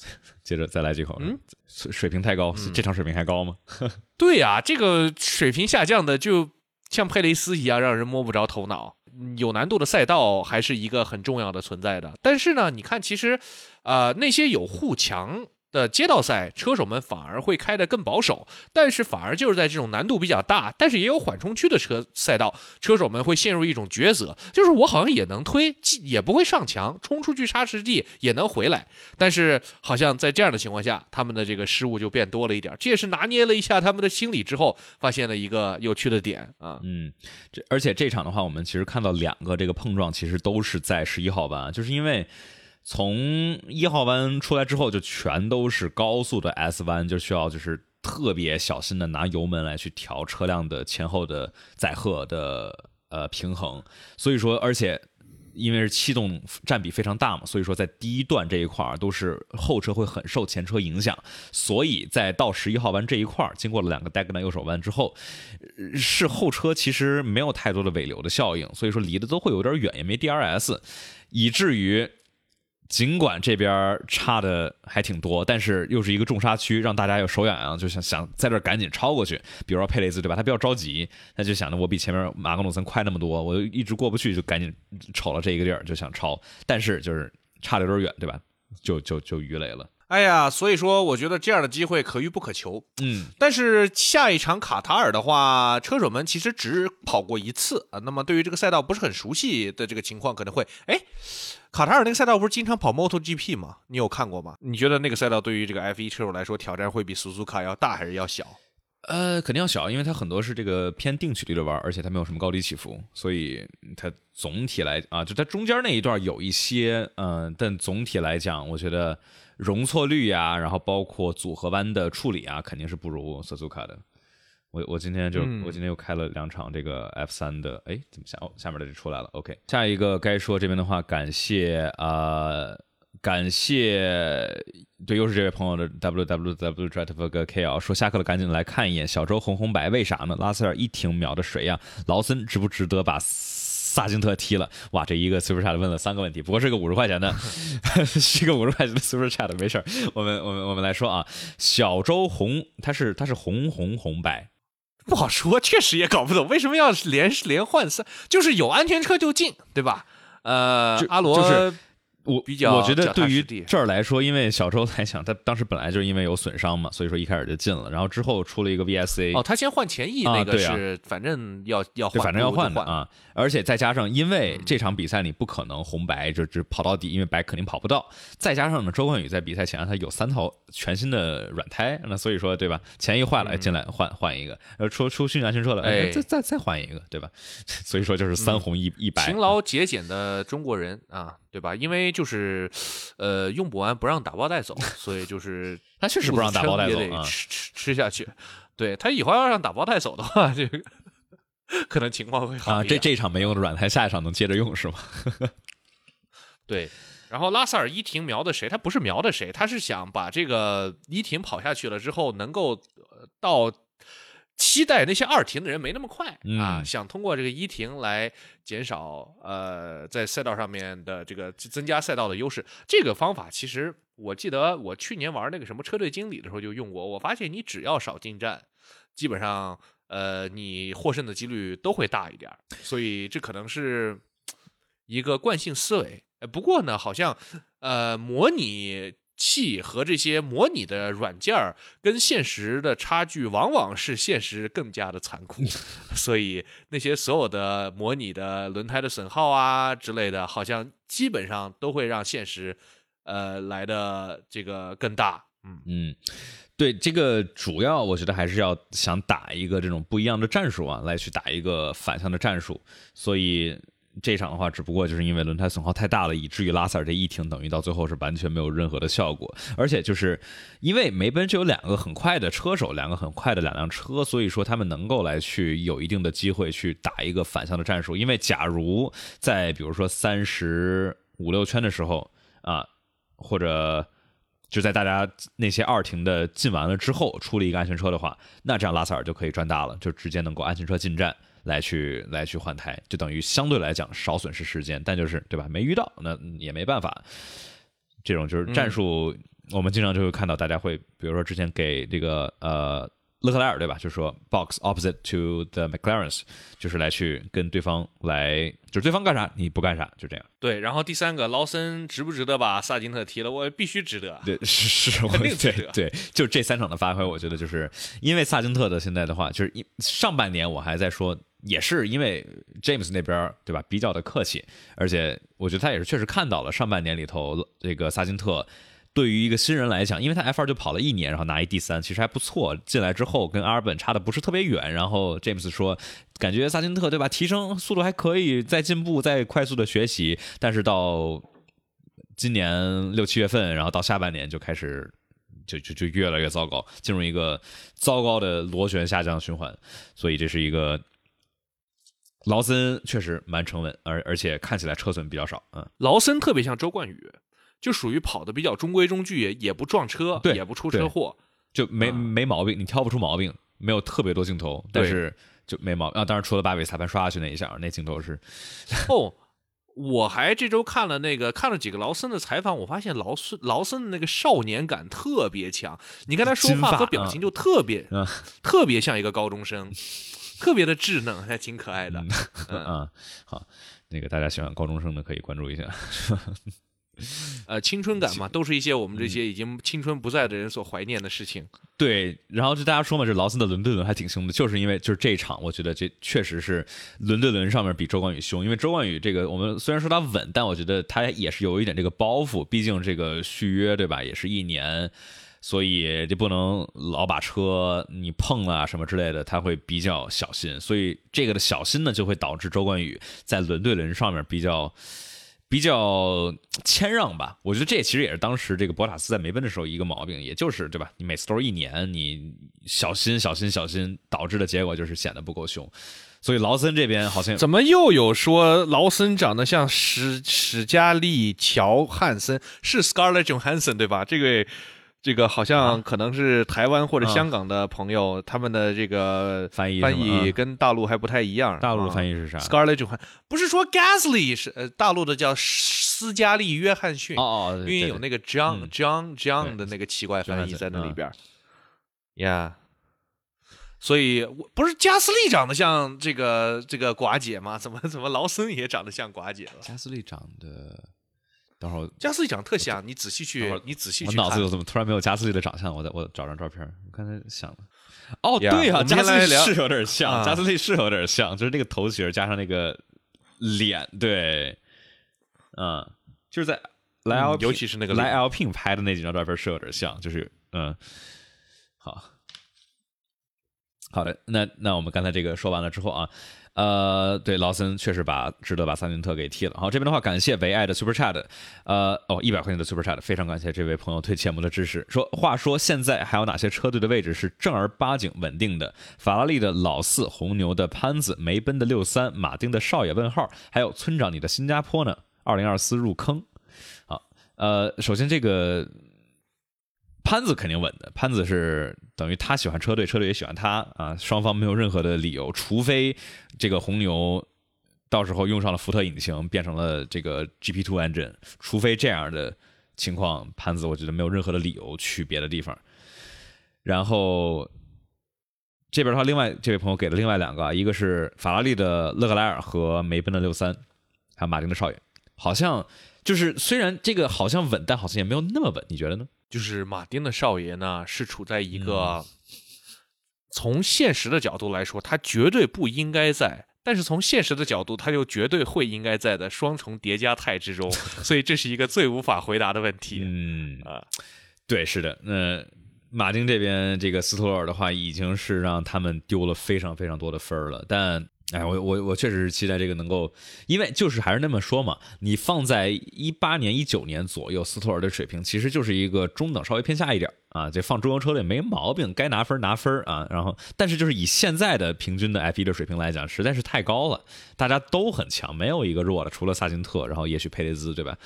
[SPEAKER 1] 接着再来几口。嗯，水平太高，这场水平还高吗？
[SPEAKER 2] 对呀，这个水平下降的就像佩雷斯一样，让人摸不着头脑。有难度的赛道还是一个很重要的存在的。但是呢，你看，其实，呃，那些有护墙。的街道赛，车手们反而会开得更保守，但是反而就是在这种难度比较大，但是也有缓冲区的车赛道，车手们会陷入一种抉择，就是我好像也能推，也不会上墙，冲出去插实地也能回来，但是好像在这样的情况下，他们的这个失误就变多了一点，这也是拿捏了一下他们的心理之后，发现了一个有趣的点啊，
[SPEAKER 1] 嗯，这而且这场的话，我们其实看到两个这个碰撞，其实都是在十一号弯，就是因为。从一号弯出来之后，就全都是高速的 S 弯，就需要就是特别小心的拿油门来去调车辆的前后的载荷的呃平衡。所以说，而且因为是气动占比非常大嘛，所以说在第一段这一块儿都是后车会很受前车影响。所以在到十一号弯这一块儿，经过了两个 d 格 a 右手弯之后，是后车其实没有太多的尾流的效应，所以说离的都会有点远，也没 DRS，以至于。尽管这边差的还挺多，但是又是一个重刹区，让大家又手痒痒，就想想在这赶紧超过去。比如说佩雷兹对吧？他比较着急，他就想着我比前面马格努森快那么多，我就一直过不去，就赶紧瞅了这一个地儿就想超，但是就是差的有点远，对吧？就就就鱼雷了。
[SPEAKER 2] 哎呀，所以说我觉得这样的机会可遇不可求。
[SPEAKER 1] 嗯，
[SPEAKER 2] 但是下一场卡塔尔的话，车手们其实只跑过一次啊。那么对于这个赛道不是很熟悉的这个情况，可能会哎，卡塔尔那个赛道不是经常跑 MotoGP 吗？你有看过吗？你觉得那个赛道对于这个 F1 车手来说挑战会比苏苏卡要大还是要小？
[SPEAKER 1] 呃，肯定要小，因为它很多是这个偏定曲率的弯，而且它没有什么高低起伏，所以它总体来啊，就它中间那一段有一些，嗯，但总体来讲，我觉得。容错率呀，然后包括组合弯的处理啊，肯定是不如索苏卡的。我我今天就我今天又开了两场这个 F 三的，哎，怎么下哦下面的就出来了？OK，下一个该说这边的话，感谢啊，感谢对，又是这位朋友的 W W W Drive K L 说下课了，赶紧来看一眼小周红红白，为啥呢？拉塞尔一停秒的谁呀，劳森值不值得把？萨金特踢了，哇！这一个 Super Chat 问了三个问题，不过是个五十块钱的，是个五十块钱的 Super Chat，没事儿。我们我们我们来说啊，小周红他是他是红红红白，
[SPEAKER 2] 不好说，确实也搞不懂为什么要连连换三，就是有安全车就进，对吧？呃，阿罗
[SPEAKER 1] 就是。我
[SPEAKER 2] 比较，
[SPEAKER 1] 我觉得对于这儿来说，因为小周来讲，他当时本来就是因为有损伤嘛，所以说一开始就进了，然后之后出了一个 VSA。
[SPEAKER 2] 哦，他先换前翼那个是，反正要要换，
[SPEAKER 1] 反正要换的啊。而且再加上，因为这场比赛你不可能红白就只跑到底，因为白肯定跑不到。再加上呢，周冠宇在比赛前他有三套全新的软胎，那所以说对吧？前翼坏了，进来换换一个，呃，出出训练车了，哎，再再再换一个，对吧？所以说就是三红一一白，
[SPEAKER 2] 勤劳节俭的中国人啊。对吧？因为就是，呃，用不完不让打包带走，所以就是
[SPEAKER 1] 他确实不让打包带走
[SPEAKER 2] 啊，吃吃吃下去。对他以后要让打包带走的话，这个可能情况会好
[SPEAKER 1] 啊。这这一场没用的软胎，下一场能接着用是吗？
[SPEAKER 2] 对。然后拉塞尔伊廷瞄的谁？他不是瞄的谁，他是想把这个伊廷跑下去了之后，能够到。期待那些二停的人没那么快啊，想通过这个一停来减少呃在赛道上面的这个增加赛道的优势。这个方法其实我记得我去年玩那个什么车队经理的时候就用过，我发现你只要少进站，基本上呃你获胜的几率都会大一点。所以这可能是一个惯性思维。不过呢，好像呃模拟。器和这些模拟的软件儿跟现实的差距，往往是现实更加的残酷。所以那些所有的模拟的轮胎的损耗啊之类的，好像基本上都会让现实呃来的这个更大。
[SPEAKER 1] 嗯嗯，对，这个主要我觉得还是要想打一个这种不一样的战术啊，来去打一个反向的战术。所以。这场的话，只不过就是因为轮胎损耗太大了，以至于拉塞尔这一停，等于到最后是完全没有任何的效果。而且就是因为梅奔就有两个很快的车手，两个很快的两辆车，所以说他们能够来去有一定的机会去打一个反向的战术。因为假如在比如说三十五六圈的时候啊，或者就在大家那些二停的进完了之后出了一个安全车的话，那这样拉塞尔就可以赚大了，就直接能够安全车进站。来去来去换胎，就等于相对来讲少损失时间，但就是对吧？没遇到那也没办法。这种就是战术，我们经常就会看到大家会，比如说之前给这个呃勒克莱尔对吧？就是说 box opposite to the McLarens，就是来去跟对方来，就是对方干啥你不干啥，就这样。
[SPEAKER 2] 对，然后第三个劳森值不值得把萨金特踢了？我必须值得。
[SPEAKER 1] 对，是是，
[SPEAKER 2] 肯定值
[SPEAKER 1] 得。对，就这三场的发挥，我觉得就是因为萨金特的现在的话，就是一上半年我还在说。也是因为 James 那边对吧比较的客气，而且我觉得他也是确实看到了上半年里头这个萨金特对于一个新人来讲，因为他 F 二就跑了一年，然后拿一第三，其实还不错。进来之后跟阿尔本差的不是特别远，然后 James 说感觉萨金特对吧提升速度还可以，在进步，在快速的学习，但是到今年六七月份，然后到下半年就开始就就就越来越糟糕，进入一个糟糕的螺旋下降循环，所以这是一个。劳森确实蛮沉稳，而而且看起来车损比较少。嗯，
[SPEAKER 2] 劳森特别像周冠宇，就属于跑的比较中规中矩，也不撞车，也不出车祸，
[SPEAKER 1] 就没没毛病，你挑不出毛病，没有特别多镜头，但是就没毛病啊。当然，除了把尾裁判刷下去那一下，那镜头是。
[SPEAKER 2] 哦，我还这周看了那个看了几个劳森的采访，我发现劳森劳森的那个少年感特别强，你看他说话和表情就特别，特别像一个高中生。特别的稚嫩，还挺可爱的。
[SPEAKER 1] 嗯，好，那个大家喜欢高中生的可以关注一下。
[SPEAKER 2] 呃，青春感嘛，都是一些我们这些已经青春不在的人所怀念的事情。
[SPEAKER 1] 对，然后就大家说嘛，这劳森的伦敦轮还挺凶的，就是因为就是这一场，我觉得这确实是伦敦轮上面比周冠宇凶。因为周冠宇这个，我们虽然说他稳，但我觉得他也是有一点这个包袱，毕竟这个续约对吧，也是一年。所以就不能老把车你碰了什么之类的，他会比较小心。所以这个的小心呢，就会导致周冠宇在轮对轮上面比较比较谦让吧。我觉得这其实也是当时这个博塔斯在梅奔的时候一个毛病，也就是对吧？你每次都是一年，你小心小心小心，导致的结果就是显得不够凶。所以劳森这边好像
[SPEAKER 2] 怎么又有说劳森长得像史史嘉丽乔汉森，是 Scarlett Johansson 对吧？这个。这个好像可能是台湾或者香港的朋友，他们的这个
[SPEAKER 1] 翻译
[SPEAKER 2] 翻译跟大陆还不太一样。
[SPEAKER 1] 大陆的翻译是啥
[SPEAKER 2] ？Scarlett 就不是说 Gasly 是呃大陆的叫斯嘉丽约翰逊
[SPEAKER 1] 哦
[SPEAKER 2] 哦，因为有那个 John John John 的那个奇怪翻译在那里边。呀，所以不是加斯利长得像这个这个寡姐吗？怎么怎么劳森也长得像寡姐了？
[SPEAKER 1] 加斯利长得。等会儿
[SPEAKER 2] 加斯利长得特像，你仔细去，你仔细去。
[SPEAKER 1] 我脑子有怎么突然没有加斯利的长相？我再我找张照片。我刚才想了，哦，对啊，加斯利是有点像，加斯利是有点像，就是那个头型加上那个脸，对，嗯，就是在来 L，
[SPEAKER 2] 尤其是那个
[SPEAKER 1] 来 L P 拍的那几张照片是有点像，就是嗯，好，好的，那那我们刚才这个说完了之后啊。呃，对，劳森确实把值得把萨金特给踢了。好，这边的话，感谢唯爱的 Super Chat，呃，哦，一百块钱的 Super Chat，非常感谢这位朋友对节目的支持。说话说，现在还有哪些车队的位置是正儿八经稳定的？法拉利的老四，红牛的潘子，梅奔的六三，马丁的少爷？问号，还有村长你的新加坡呢？二零二四入坑。好，呃，首先这个。潘子肯定稳的，潘子是等于他喜欢车队，车队也喜欢他啊，双方没有任何的理由，除非这个红牛到时候用上了福特引擎，变成了这个 GP Two engine，除非这样的情况，潘子我觉得没有任何的理由去别的地方。然后这边的话，另外这位朋友给了另外两个，一个是法拉利的勒克莱尔和梅奔的六三，还有马丁的少爷，好像就是虽然这个好像稳，但好像也没有那么稳，你觉得呢？
[SPEAKER 2] 就是马丁的少爷呢，是处在一个从现实的角度来说，他绝对不应该在；但是从现实的角度，他又绝对会应该在的双重叠加态之中，所以这是一个最无法回答的问题。
[SPEAKER 1] 嗯啊，对，是的。那马丁这边这个斯托尔的话，已经是让他们丢了非常非常多的分儿了，但。哎，我我我确实是期待这个能够，因为就是还是那么说嘛，你放在一八年、一九年左右，斯托尔的水平其实就是一个中等，稍微偏下一点啊，这放中游车队没毛病，该拿分拿分啊。然后，但是就是以现在的平均的 F 一的水平来讲，实在是太高了，大家都很强，没有一个弱的，除了萨金特，然后也许佩雷兹，对吧？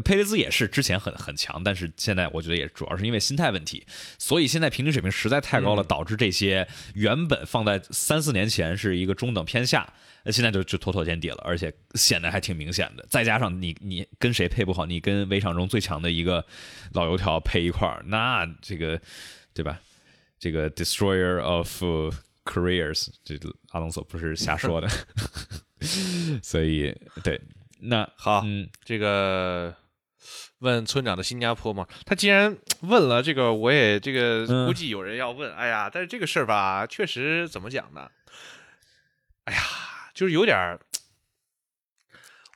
[SPEAKER 1] 佩雷兹也是之前很很强，但是现在我觉得也主要是因为心态问题，所以现在平均水平实在太高了，导致这些原本放在三四年前是一个中等偏下，现在就就妥妥见底了，而且显得还挺明显的。再加上你你跟谁配不好，你跟围场中最强的一个老油条配一块儿，那这个对吧？这个 destroyer of careers，这阿隆索不是瞎说的，所以对。那
[SPEAKER 2] 好，嗯，这个问村长的新加坡嘛，他既然问了这个，我也这个估计有人要问。哎呀，但是这个事儿吧，确实怎么讲呢？哎呀，就是有点儿，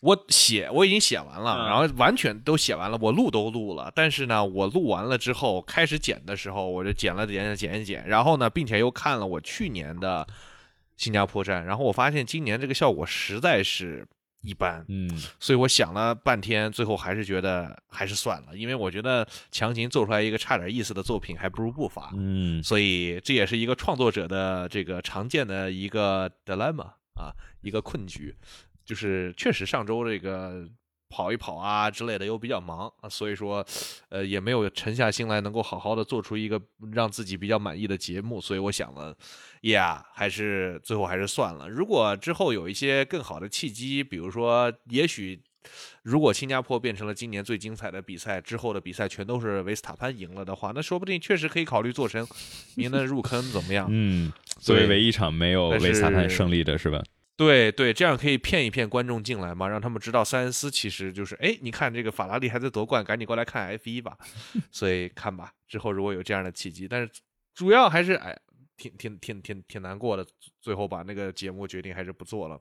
[SPEAKER 2] 我写我已经写完了，然后完全都写完了，我录都录了，但是呢，我录完了之后开始剪的时候，我就剪了剪剪剪剪，然后呢，并且又看了我去年的新加坡站，然后我发现今年这个效果实在是。一般，
[SPEAKER 1] 嗯，
[SPEAKER 2] 所以我想了半天，最后还是觉得还是算了，因为我觉得强行做出来一个差点意思的作品，还不如不发，
[SPEAKER 1] 嗯，
[SPEAKER 2] 所以这也是一个创作者的这个常见的一个 dilemma 啊，一个困局，就是确实上周这个。跑一跑啊之类的又比较忙啊，所以说，呃，也没有沉下心来能够好好的做出一个让自己比较满意的节目，所以我想了，呀，还是最后还是算了。如果之后有一些更好的契机，比如说，也许如果新加坡变成了今年最精彩的比赛，之后的比赛全都是维斯塔潘赢了的话，那说不定确实可以考虑做成您的入坑怎么样？
[SPEAKER 1] 嗯，作为唯一一场没有维斯塔潘胜利的是吧？
[SPEAKER 2] 对对，这样可以骗一骗观众进来嘛，让他们知道塞恩斯其实就是，哎，你看这个法拉利还在夺冠，赶紧过来看 F 一吧。所以看吧，之后如果有这样的契机，但是主要还是哎，挺挺挺挺挺难过的，最后把那个节目决定还是不做了。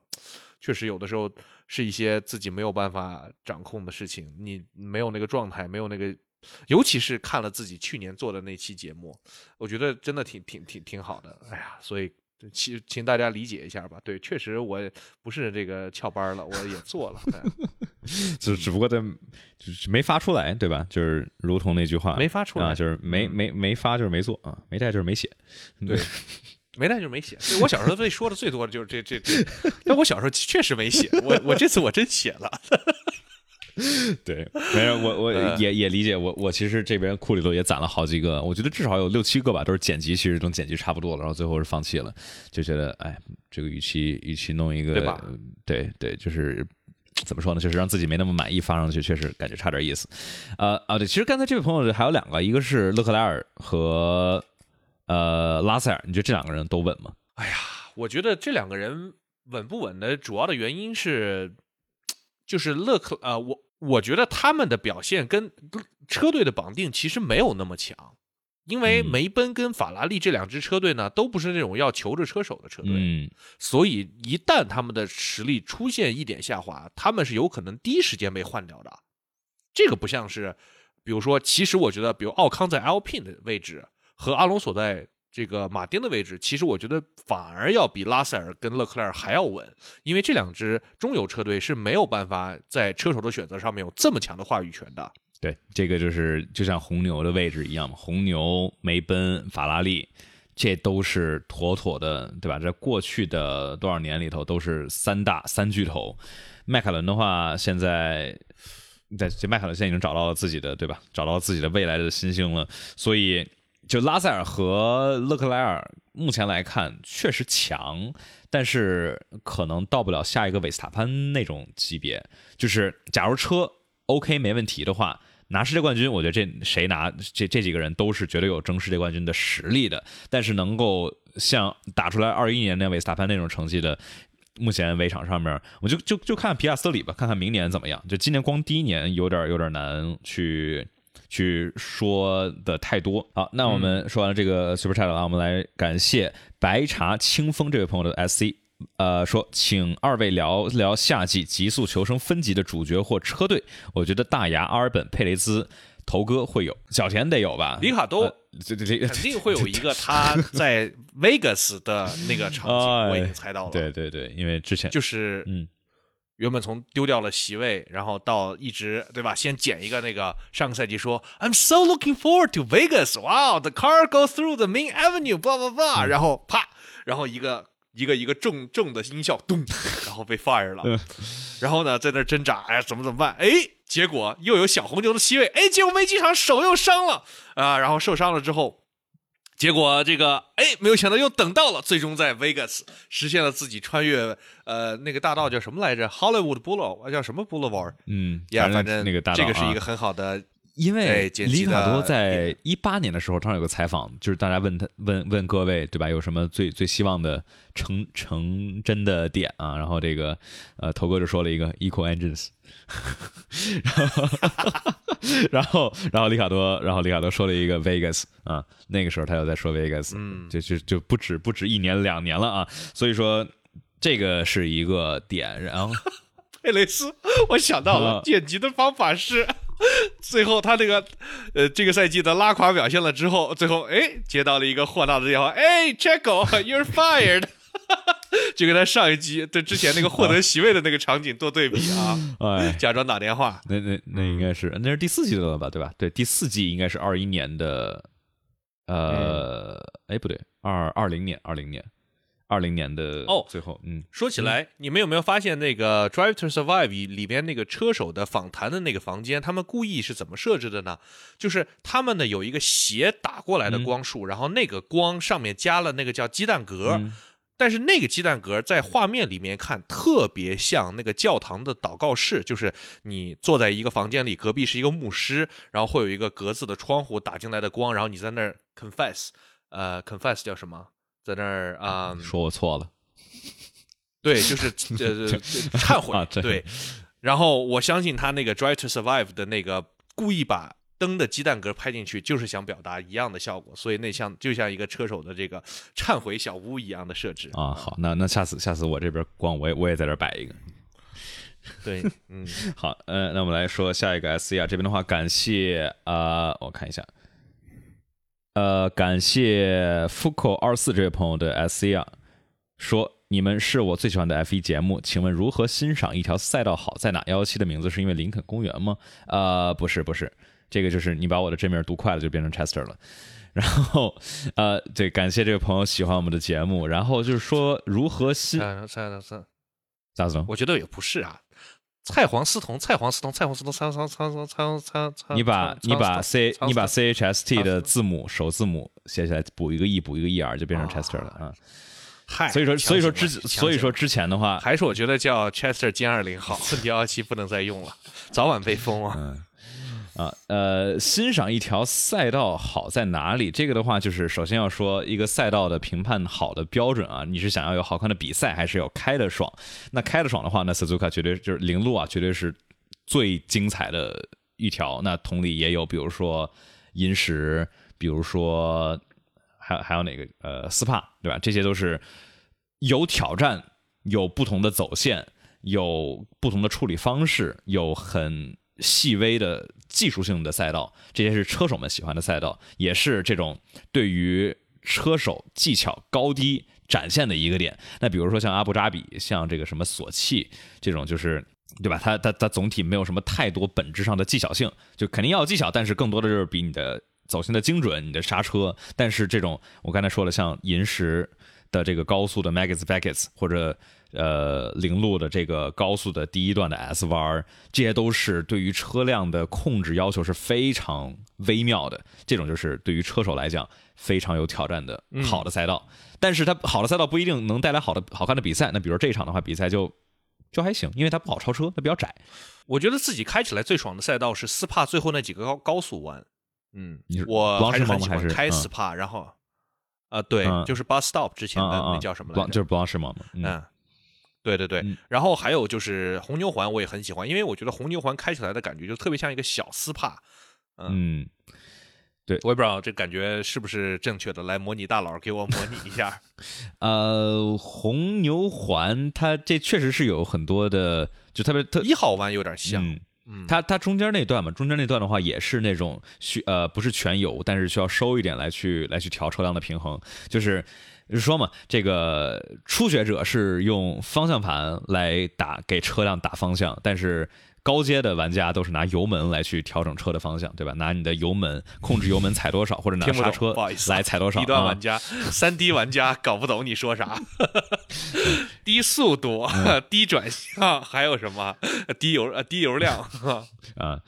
[SPEAKER 2] 确实有的时候是一些自己没有办法掌控的事情，你没有那个状态，没有那个，尤其是看了自己去年做的那期节目，我觉得真的挺挺挺挺好的。哎呀，所以。请请大家理解一下吧。对，确实我不是这个翘班了，我也做了，
[SPEAKER 1] 就只不过在就是没发出来，对吧？就是如同那句话，
[SPEAKER 2] 没发出来，啊
[SPEAKER 1] 就是没没没发就是没做啊，没带就是没写，
[SPEAKER 2] 对，没带就是没写。我小时候最说的最多的就是这这这，但我小时候确实没写，我我这次我真写了。
[SPEAKER 1] 对，没有我我也也理解我我其实这边库里头也攒了好几个，我觉得至少有六七个吧，都是剪辑，其实都剪辑差不多了，然后最后是放弃了，就觉得哎，这个与其与其弄一个
[SPEAKER 2] 对吧？
[SPEAKER 1] 对对，就是怎么说呢？就是让自己没那么满意，发上去确实感觉差点意思。呃啊，对，其实刚才这位朋友还有两个，一个是勒克莱尔和呃拉塞尔，你觉得这两个人都稳吗？
[SPEAKER 2] 哎呀，我觉得这两个人稳不稳的主要的原因是。就是勒克呃，我我觉得他们的表现跟车队的绑定其实没有那么强，因为梅奔跟法拉利这两支车队呢，都不是那种要求着车手的车队，
[SPEAKER 1] 嗯，
[SPEAKER 2] 所以一旦他们的实力出现一点下滑，他们是有可能第一时间被换掉的。这个不像是，比如说，其实我觉得，比如奥康在 Alpine 的位置和阿隆索在。这个马丁的位置，其实我觉得反而要比拉塞尔跟勒克莱尔还要稳，因为这两支中游车队是没有办法在车手的选择上面有这么强的话语权的。
[SPEAKER 1] 对，这个就是就像红牛的位置一样嘛，红牛、梅奔、法拉利，这都是妥妥的，对吧？在过去的多少年里头，都是三大三巨头。迈凯伦的话，现在在这迈凯伦现在已经找到了自己的对吧？找到自己的未来的新星了，所以就拉塞尔和勒克莱尔目前来看确实强，但是可能到不了下一个韦斯塔潘那种级别。就是假如车 OK 没问题的话，拿世界冠军，我觉得这谁拿这这几个人都是绝对有争世界冠军的实力的。但是能够像打出来二一年那韦斯塔潘那种成绩的。目前围场上面，我就就就看皮亚斯里吧，看看明年怎么样。就今年光第一年有点有点难去去说的太多。好，那我们说完了这个 Super Chat 了，我们来感谢白茶清风这位朋友的 SC，呃，说请二位聊聊夏季极速求生分级的主角或车队。我觉得大牙、阿尔本、佩雷兹。头哥会有，小田得有吧？
[SPEAKER 2] 里卡多，
[SPEAKER 1] 这这这
[SPEAKER 2] 肯定会有一个他在 Vegas 的那个场景，我已经猜到了。
[SPEAKER 1] 对对对，因为之前
[SPEAKER 2] 就是
[SPEAKER 1] 嗯，
[SPEAKER 2] 原本从丢掉了席位，然后到一直对吧？先捡一个那个上个赛季说 I'm so looking forward to Vegas，哇，the car goes through the main avenue，叭叭叭，然后啪，然后一个一个一个重重的音效，咚，然后被 fire 了，然后呢在那挣扎，哎，怎么怎么办？哎。结果又有小红牛的席位，哎，结果没进场，手又伤了啊，然后受伤了之后，结果这个哎，没有想到又等到了，最终在 Vegas 实现了自己穿越呃那个大道叫什么来着？Hollywood Boulevard 叫什么 Boulevard？
[SPEAKER 1] 嗯，
[SPEAKER 2] 呀，反正
[SPEAKER 1] 那个大
[SPEAKER 2] 道，这个是一个很好的。
[SPEAKER 1] 因为里卡多在一八年的时候，正好有个采访，就是大家问他问问各位对吧，有什么最最希望的成成真的点啊？然后这个呃头哥就说了一个 Equal Engines，然后然后里卡多然后里卡多说了一个 Vegas 啊，那个时候他又在说 Vegas，
[SPEAKER 2] 嗯，
[SPEAKER 1] 就就就不止不止一年两年了啊，所以说这个是一个点。然后
[SPEAKER 2] 佩雷斯，我想到了剪辑的方法是。最后，他那个，呃，这个赛季的拉垮表现了之后，最后，哎，接到了一个霍纳的电话，哎，Checo，you're fired，就跟他上一集对之前那个获得席位的那个场景做对比啊，
[SPEAKER 1] 哎，
[SPEAKER 2] 假装打电话，
[SPEAKER 1] 那那那应该是那是第四季的了吧，对吧？对，第四季应该是二一年的，呃，哎，不对，二二零年，二零年。二零年的
[SPEAKER 2] 哦，
[SPEAKER 1] 最后，嗯，
[SPEAKER 2] 说起来，你们有没有发现那个《Drive to Survive》里边那个车手的访谈的那个房间，他们故意是怎么设置的呢？就是他们呢有一个斜打过来的光束，然后那个光上面加了那个叫鸡蛋格，但是那个鸡蛋格在画面里面看特别像那个教堂的祷告室，就是你坐在一个房间里，隔壁是一个牧师，然后会有一个格子的窗户打进来的光，然后你在那儿 confess，呃，confess 叫什么？在那儿啊，
[SPEAKER 1] 说我错了，
[SPEAKER 2] 对，就是呃 忏悔，对。然后我相信他那个《Drive to Survive》的那个故意把灯的鸡蛋格拍进去，就是想表达一样的效果，所以那像就像一个车手的这个忏悔小屋一样的设置
[SPEAKER 1] 啊。好，那那下次下次我这边光我也我也在这摆一个。
[SPEAKER 2] 对，嗯，
[SPEAKER 1] 好，呃，那我们来说下一个 SC 啊，这边的话感谢啊，我看一下。呃，感谢 Fuko 二四这位朋友的 S C 啊，说你们是我最喜欢的 F 一节目，请问如何欣赏一条赛道好在哪？幺幺七的名字是因为林肯公园吗？呃，不是，不是，这个就是你把我的真名读快了就变成 Chester 了。然后，呃，对，感谢这位朋友喜欢我们的节目。然后就是说如何欣，咋子？
[SPEAKER 2] 我觉得也不是啊。蔡黄思彤，蔡黄思彤，蔡黄思彤，蔡蔡蔡蔡黄蔡蔡。
[SPEAKER 1] 你把你把 C 你把 C H S T 的字母首字母写下来，补一个 E，补一个 E R，就变成 Chester 了啊。
[SPEAKER 2] 嗨，
[SPEAKER 1] 所以说所以说之所以说之前的话，
[SPEAKER 2] 还是我觉得叫 Chester 歼二零好，问题 幺七不能再用了，早晚被封啊。
[SPEAKER 1] 啊，呃，欣赏一条赛道好在哪里？这个的话，就是首先要说一个赛道的评判好的标准啊，你是想要有好看的比赛，还是要开的爽？那开的爽的话，那 Suzuka 绝对就是零路啊，绝对是最精彩的一条。那同理也有，比如说银石，比如说还有还有哪个呃斯帕，对吧？这些都是有挑战，有不同的走线，有不同的处理方式，有很。细微的技术性的赛道，这些是车手们喜欢的赛道，也是这种对于车手技巧高低展现的一个点。那比如说像阿布扎比，像这个什么索契这种，就是对吧？它它它总体没有什么太多本质上的技巧性，就肯定要技巧，但是更多的就是比你的走线的精准，你的刹车。但是这种我刚才说了，像银石的这个高速的 Maggots Beckets 或者呃零路的这个高速的第一段的 S 弯，这些都是对于车辆的控制要求是非常微妙的。这种就是对于车手来讲非常有挑战的好的赛道。但是它好的赛道不一定能带来好的好看的比赛。那比如这一场的话，比赛就就还行，因为它不好超车，它比较窄。
[SPEAKER 2] 我觉得自己开起来最爽的赛道是斯帕最后那几个高高速弯。嗯，我还是很喜
[SPEAKER 1] 还是
[SPEAKER 2] 开斯帕，然后啊，对，就是 bus stop 之前的那叫什么来着？
[SPEAKER 1] 就是布朗士吗？
[SPEAKER 2] 嗯，对对对。然后还有就是红牛环，我也很喜欢，因为我觉得红牛环开起来的感觉就特别像一个小斯帕。
[SPEAKER 1] 嗯，对，
[SPEAKER 2] 我也不知道这感觉是不是正确的，来模拟大佬给我模拟一下。
[SPEAKER 1] 呃，红牛环它这确实是有很多的，就特别特
[SPEAKER 2] 一号弯有点像。
[SPEAKER 1] 它它中间那段嘛，中间那段的话也是那种需呃不是全油，但是需要收一点来去来去调车辆的平衡，就是说嘛，这个初学者是用方向盘来打给车辆打方向，但是。高阶的玩家都是拿油门来去调整车的方向，对吧？拿你的油门控制油门踩多少，或者拿刹车来踩多少。
[SPEAKER 2] 低端玩家、三 D 玩家搞不懂你说啥。低速度、低转向，还有什么低油呃低油量
[SPEAKER 1] 啊？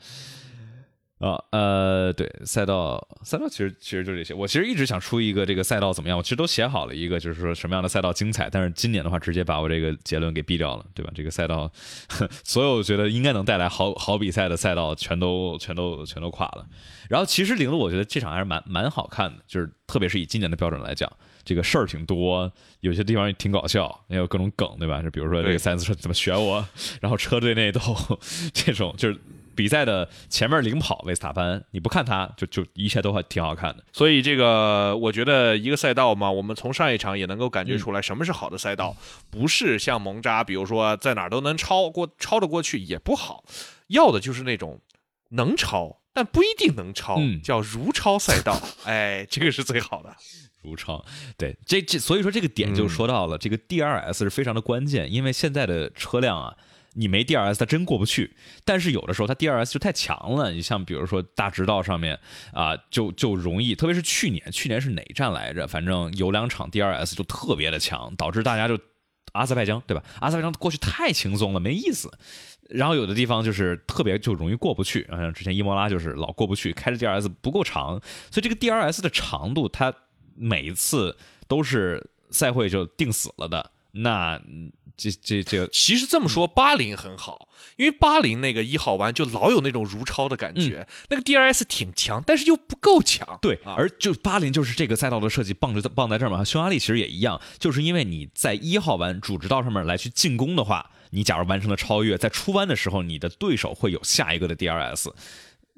[SPEAKER 1] 啊呃对赛道赛道其实其实就这些，我其实一直想出一个这个赛道怎么样，我其实都写好了一个，就是说什么样的赛道精彩，但是今年的话直接把我这个结论给毙掉了，对吧？这个赛道 所有觉得应该能带来好好比赛的赛道全都全都全都垮了。然后其实零路我觉得这场还是蛮蛮好看的，就是特别是以今年的标准来讲，这个事儿挺多，有些地方也挺搞笑，也有各种梗，对吧？就比如说这个三次车怎么选我，然后车队内斗 这种就是。比赛的前面领跑，维斯塔潘，你不看他就就一切都还挺好看的。
[SPEAKER 2] 所以这个我觉得一个赛道嘛，我们从上一场也能够感觉出来什么是好的赛道，不是像蒙扎，比如说在哪儿都能超过超得过去也不好，要的就是那种能超但不一定能超，叫如超赛道。哎，这个是最好的，
[SPEAKER 1] 如超。对，这这所以说这个点就说到了，这个 DRS 是非常的关键，因为现在的车辆啊。你没 DRS，它真过不去。但是有的时候它 DRS 就太强了。你像比如说大直道上面啊，就就容易，特别是去年，去年是哪站来着？反正有两场 DRS 就特别的强，导致大家就阿塞拜疆对吧？阿塞拜疆过去太轻松了，没意思。然后有的地方就是特别就容易过不去，像之前伊莫拉就是老过不去，开的 DRS 不够长，所以这个 DRS 的长度它每一次都是赛会就定死了的。那。这这这，
[SPEAKER 2] 其实这么说，巴林很好，因为巴林那个一号弯就老有那种如超的感觉，那个 DRS 挺强，但是又不够强。
[SPEAKER 1] 对，而就巴林就是这个赛道的设计，棒就棒在这儿嘛。匈牙利其实也一样，就是因为你在一号弯主直道上面来去进攻的话，你假如完成了超越，在出弯的时候，你的对手会有下一个的 DRS。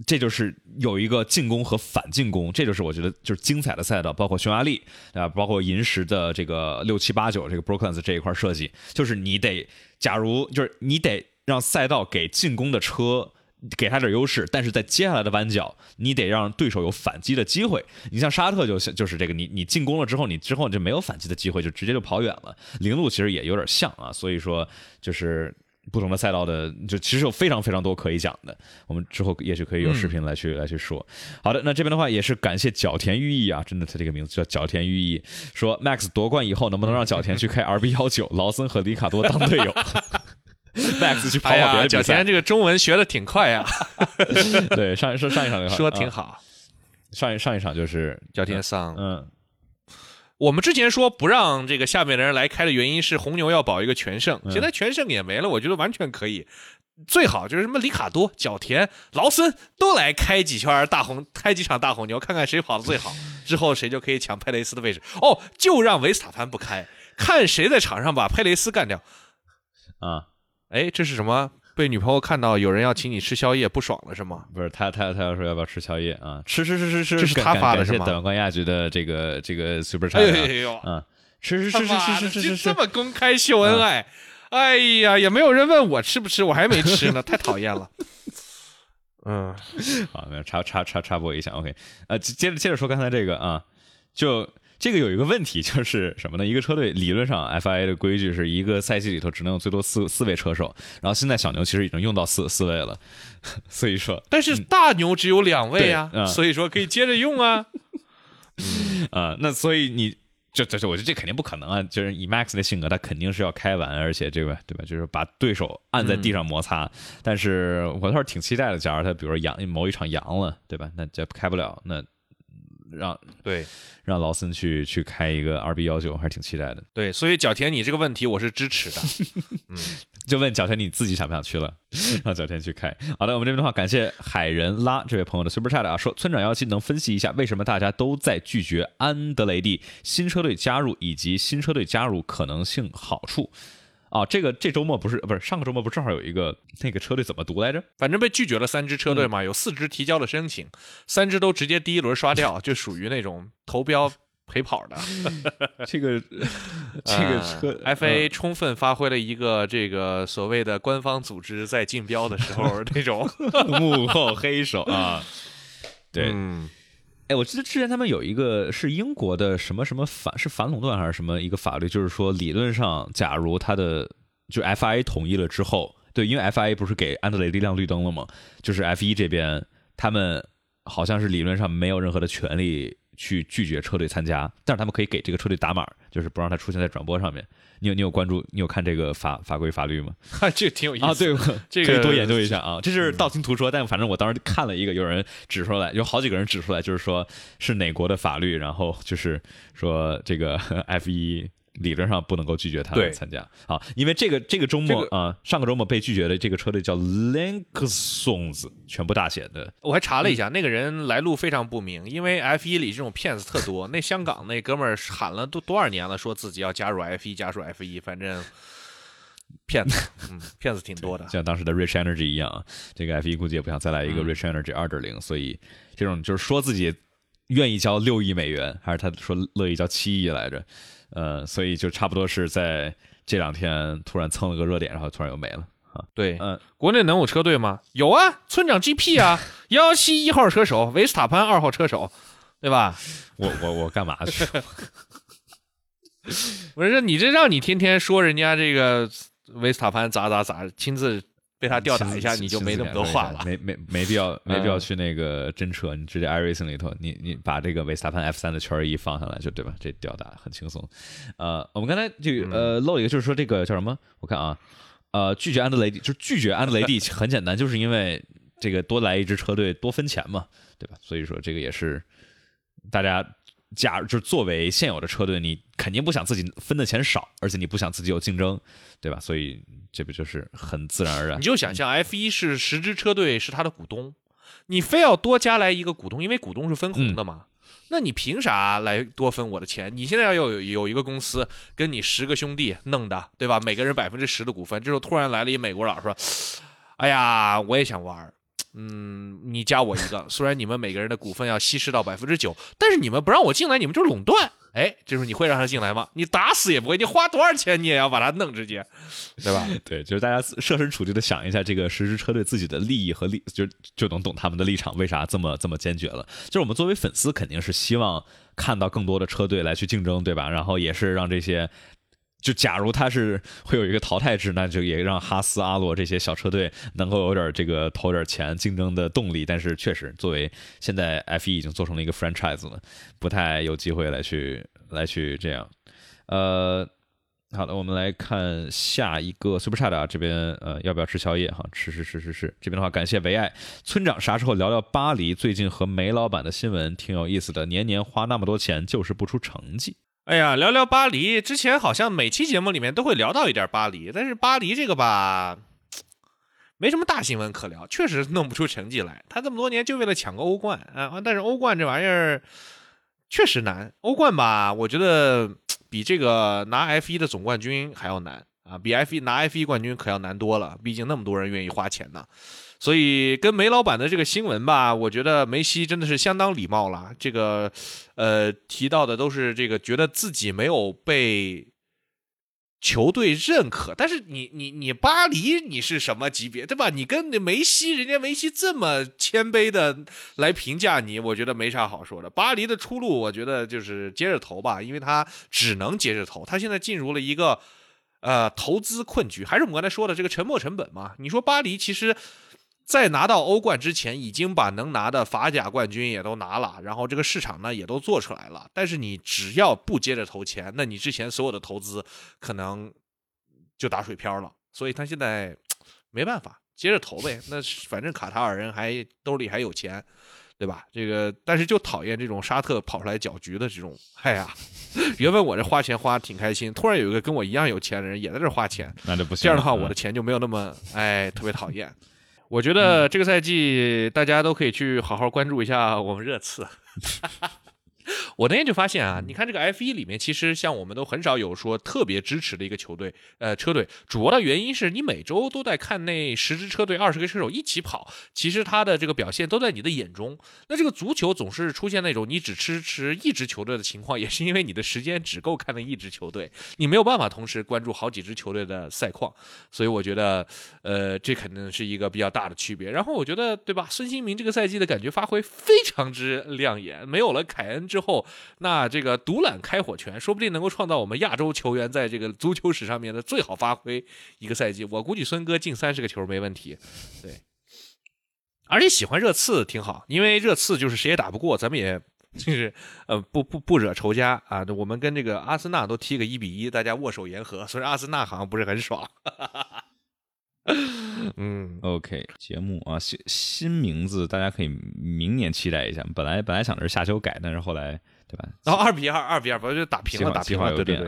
[SPEAKER 1] 这就是有一个进攻和反进攻，这就是我觉得就是精彩的赛道，包括匈牙利啊，包括银石的这个六七八九这个 b r o k e n s 这一块设计，就是你得，假如就是你得让赛道给进攻的车给他点优势，但是在接下来的弯角，你得让对手有反击的机会。你像沙特就就是这个，你你进攻了之后，你之后就没有反击的机会，就直接就跑远了。零路其实也有点像啊，所以说就是。不同的赛道的，就其实有非常非常多可以讲的。我们之后也许可以有视频来去来去说。好的，那这边的话也是感谢角田裕意啊，真的他这个名字叫角田裕意，说 Max 夺冠以后能不能让角田去开 RB 幺九，劳森和里卡多当队友。Max 去跑跑别的比赛。
[SPEAKER 2] 角田这个中文学的挺快呀。
[SPEAKER 1] 对，上一说上一场
[SPEAKER 2] 说挺好。
[SPEAKER 1] 上一上一场就是
[SPEAKER 2] 角田桑，
[SPEAKER 1] 嗯。
[SPEAKER 2] 我们之前说不让这个下面的人来开的原因是红牛要保一个全胜，现在全胜也没了，我觉得完全可以。最好就是什么里卡多、角田、劳森都来开几圈大红，开几场大红牛，看看谁跑的最好，之后谁就可以抢佩雷斯的位置。哦，就让维斯塔潘不开，看谁在场上把佩雷斯干掉。
[SPEAKER 1] 啊，
[SPEAKER 2] 哎，这是什么？被女朋友看到有人要请你吃宵夜，不爽了是吗？
[SPEAKER 1] 不是，他他他要说要不要吃宵夜啊？吃吃吃吃吃，
[SPEAKER 2] 这是他发的
[SPEAKER 1] 是吗？感谢冠亚局的这个这个 super chat，
[SPEAKER 2] 哎呦，
[SPEAKER 1] 啊，吃吃吃吃吃吃吃，
[SPEAKER 2] 这么公开秀恩爱，哎呀，也没有人问我吃不吃，我还没吃呢，太讨厌了。嗯，
[SPEAKER 1] 好，没有插插插插播一下，OK，呃，接着接着说刚才这个啊，就。这个有一个问题，就是什么呢？一个车队理论上 FIA 的规矩是一个赛季里头只能有最多四四位车手，然后现在小牛其实已经用到四四位了，所以说，
[SPEAKER 2] 但是大牛只有两位啊，所以说可以接着用啊。
[SPEAKER 1] 啊，那所以你这这这，我觉得这肯定不可能啊！就是以 Max 的性格，他肯定是要开完，而且这个对吧？就是把对手按在地上摩擦。但是我倒是挺期待的，假如他比如说阳某一场阳了，对吧？那这开不了，那。让
[SPEAKER 2] 对，
[SPEAKER 1] 让劳森去去开一个二 B 幺九，还是挺期待的。
[SPEAKER 2] 对，所以角田，你这个问题我是支持的。嗯，
[SPEAKER 1] 就问角田你自己想不想去了，让角田去开。好的，我们这边的话，感谢海人拉这位朋友的 Super Chat 啊，说村长幺七能分析一下为什么大家都在拒绝安德雷蒂新车队加入，以及新车队加入可能性好处。啊，这个这周末不是不是上个周末不正好有一个那个车队怎么读来着？
[SPEAKER 2] 反正被拒绝了三支车队嘛，有四支提交了申请，三支都直接第一轮刷掉，就属于那种投标陪跑的。
[SPEAKER 1] 这个 这个车
[SPEAKER 2] ，FA 充分发挥了一个这个所谓的官方组织在竞标的时候 那种
[SPEAKER 1] 幕后黑手啊，对。哎，我记得之前他们有一个是英国的什么什么反是反垄断还是什么一个法律，就是说理论上，假如他的就 FIA 统一了之后，对，因为 FIA 不是给安德雷蒂亮绿灯了吗？就是 F 一这边他们好像是理论上没有任何的权利去拒绝车队参加，但是他们可以给这个车队打码，就是不让他出现在转播上面。你有你有关注你有看这个法法规法律吗？
[SPEAKER 2] 哈这挺有意思
[SPEAKER 1] 啊，对，
[SPEAKER 2] 这
[SPEAKER 1] 个可以多研究一下啊。这是道听途说，但反正我当时看了一个，有人指出来，有好几个人指出来，就是说是哪国的法律，然后就是说这个 F 一。理论上不能够拒绝他参加啊，因为这个这个周末啊，上个周末被拒绝的这个车队叫 Lenksons，全部大写的。
[SPEAKER 2] 我还查了一下，那个人来路非常不明，因为 F 一里这种骗子特多。那香港那哥们儿喊了都多少年了，说自己要加入 F 一，加入 F 一，反正骗子，嗯，骗子挺多的。
[SPEAKER 1] 像当时的 Rich Energy 一样，这个 F 一估计也不想再来一个 Rich Energy 二点零，所以这种就是说自己愿意交六亿美元，还是他说乐意交七亿来着。呃，所以就差不多是在这两天突然蹭了个热点，然后突然又没了啊。
[SPEAKER 2] 对，嗯，国内能有车队吗？有啊，村长 GP 啊，幺七一号车手，维斯塔潘二号车手，对吧？
[SPEAKER 1] 我我我干嘛去？
[SPEAKER 2] 我说你这让你天天说人家这个维斯塔潘咋咋咋，亲自。被他吊打一下，你就没那么多话了。
[SPEAKER 1] 没没没必要，没必要去那个真车，你直接 iRacing 里头，你你把这个维斯塔潘 F 三的圈一放上来就对吧？这吊打很轻松。呃，我们刚才就呃漏一个，就是说这个叫什么？我看啊，呃，拒绝安德雷蒂，就是拒绝安德雷蒂，很简单，就是因为这个多来一支车队多分钱嘛，对吧？所以说这个也是大家。假如就是作为现有的车队，你肯定不想自己分的钱少，而且你不想自己有竞争，对吧？所以这不就是很自然而然？
[SPEAKER 2] 你就想象 F 一是十支车队是他的股东，你非要多加来一个股东，因为股东是分红的嘛？那你凭啥来多分我的钱？你现在要有有一个公司跟你十个兄弟弄的，对吧？每个人百分之十的股份，这时候突然来了一美国佬说：“哎呀，我也想玩。”嗯，你加我一个，虽然你们每个人的股份要稀释到百分之九，但是你们不让我进来，你们就垄断。哎，这时候你会让他进来吗？你打死也不会。你花多少钱，你也要把他弄直接，对吧？
[SPEAKER 1] 对，就是大家设身处地的想一下，这个实时车队自己的利益和利，就就能懂他们的立场，为啥这么这么坚决了？就是我们作为粉丝，肯定是希望看到更多的车队来去竞争，对吧？然后也是让这些。就假如他是会有一个淘汰制，那就也让哈斯、阿罗这些小车队能够有点这个投点钱竞争的动力。但是确实，作为现在 F 一已经做成了一个 franchise 了，不太有机会来去来去这样。呃，好的，我们来看下一个 Super Chat 啊，这边呃要不要吃宵夜哈？吃吃吃吃吃。这边的话，感谢唯爱村长，啥时候聊聊巴黎？最近和梅老板的新闻挺有意思的，年年花那么多钱，就是不出成绩。
[SPEAKER 2] 哎呀，聊聊巴黎。之前好像每期节目里面都会聊到一点巴黎，但是巴黎这个吧，没什么大新闻可聊，确实弄不出成绩来。他这么多年就为了抢个欧冠啊，但是欧冠这玩意儿确实难。欧冠吧，我觉得比这个拿 F 一的总冠军还要难啊，比 F 一拿 F 一冠军可要难多了。毕竟那么多人愿意花钱呢。所以跟梅老板的这个新闻吧，我觉得梅西真的是相当礼貌了。这个，呃，提到的都是这个，觉得自己没有被球队认可。但是你你你巴黎你是什么级别，对吧？你跟梅西，人家梅西这么谦卑的来评价你，我觉得没啥好说的。巴黎的出路，我觉得就是接着投吧，因为他只能接着投。他现在进入了一个呃投资困局，还是我们刚才说的这个沉没成本嘛？你说巴黎其实。在拿到欧冠之前，已经把能拿的法甲冠军也都拿了，然后这个市场呢也都做出来了。但是你只要不接着投钱，那你之前所有的投资可能就打水漂了。所以他现在没办法接着投呗。那反正卡塔尔人还兜里还有钱。对吧？这个，但是就讨厌这种沙特跑出来搅局的这种。哎呀，原本我这花钱花挺开心，突然有一个跟我一样有钱的人也在这花钱，
[SPEAKER 1] 那就不行。
[SPEAKER 2] 这样的话，我的钱就没有那么哎，特别讨厌。我觉得这个赛季大家都可以去好好关注一下我们热刺。我那天就发现啊，你看这个 F 一里面，其实像我们都很少有说特别支持的一个球队，呃，车队。主要的原因是你每周都在看那十支车队、二十个车手一起跑，其实他的这个表现都在你的眼中。那这个足球总是出现那种你只支持一支球队的情况，也是因为你的时间只够看那一支球队，你没有办法同时关注好几支球队的赛况。所以我觉得，呃，这肯定是一个比较大的区别。然后我觉得，对吧？孙兴民这个赛季的感觉发挥非常之亮眼，没有了凯恩之之后。那这个独揽开火权，说不定能够创造我们亚洲球员在这个足球史上面的最好发挥一个赛季。我估计孙哥进三十个球没问题。对，而且喜欢热刺挺好，因为热刺就是谁也打不过，咱们也就是呃不不不惹仇家啊。我们跟这个阿森纳都踢个一比一，大家握手言和，所以阿森纳好像不是很爽。嗯
[SPEAKER 1] ，OK，节目啊，新新名字，大家可以明年期待一下。本来本来想着下周改，但是后来。对吧？
[SPEAKER 2] 然后二比二，二比二，不就打平了？打平了，对对对。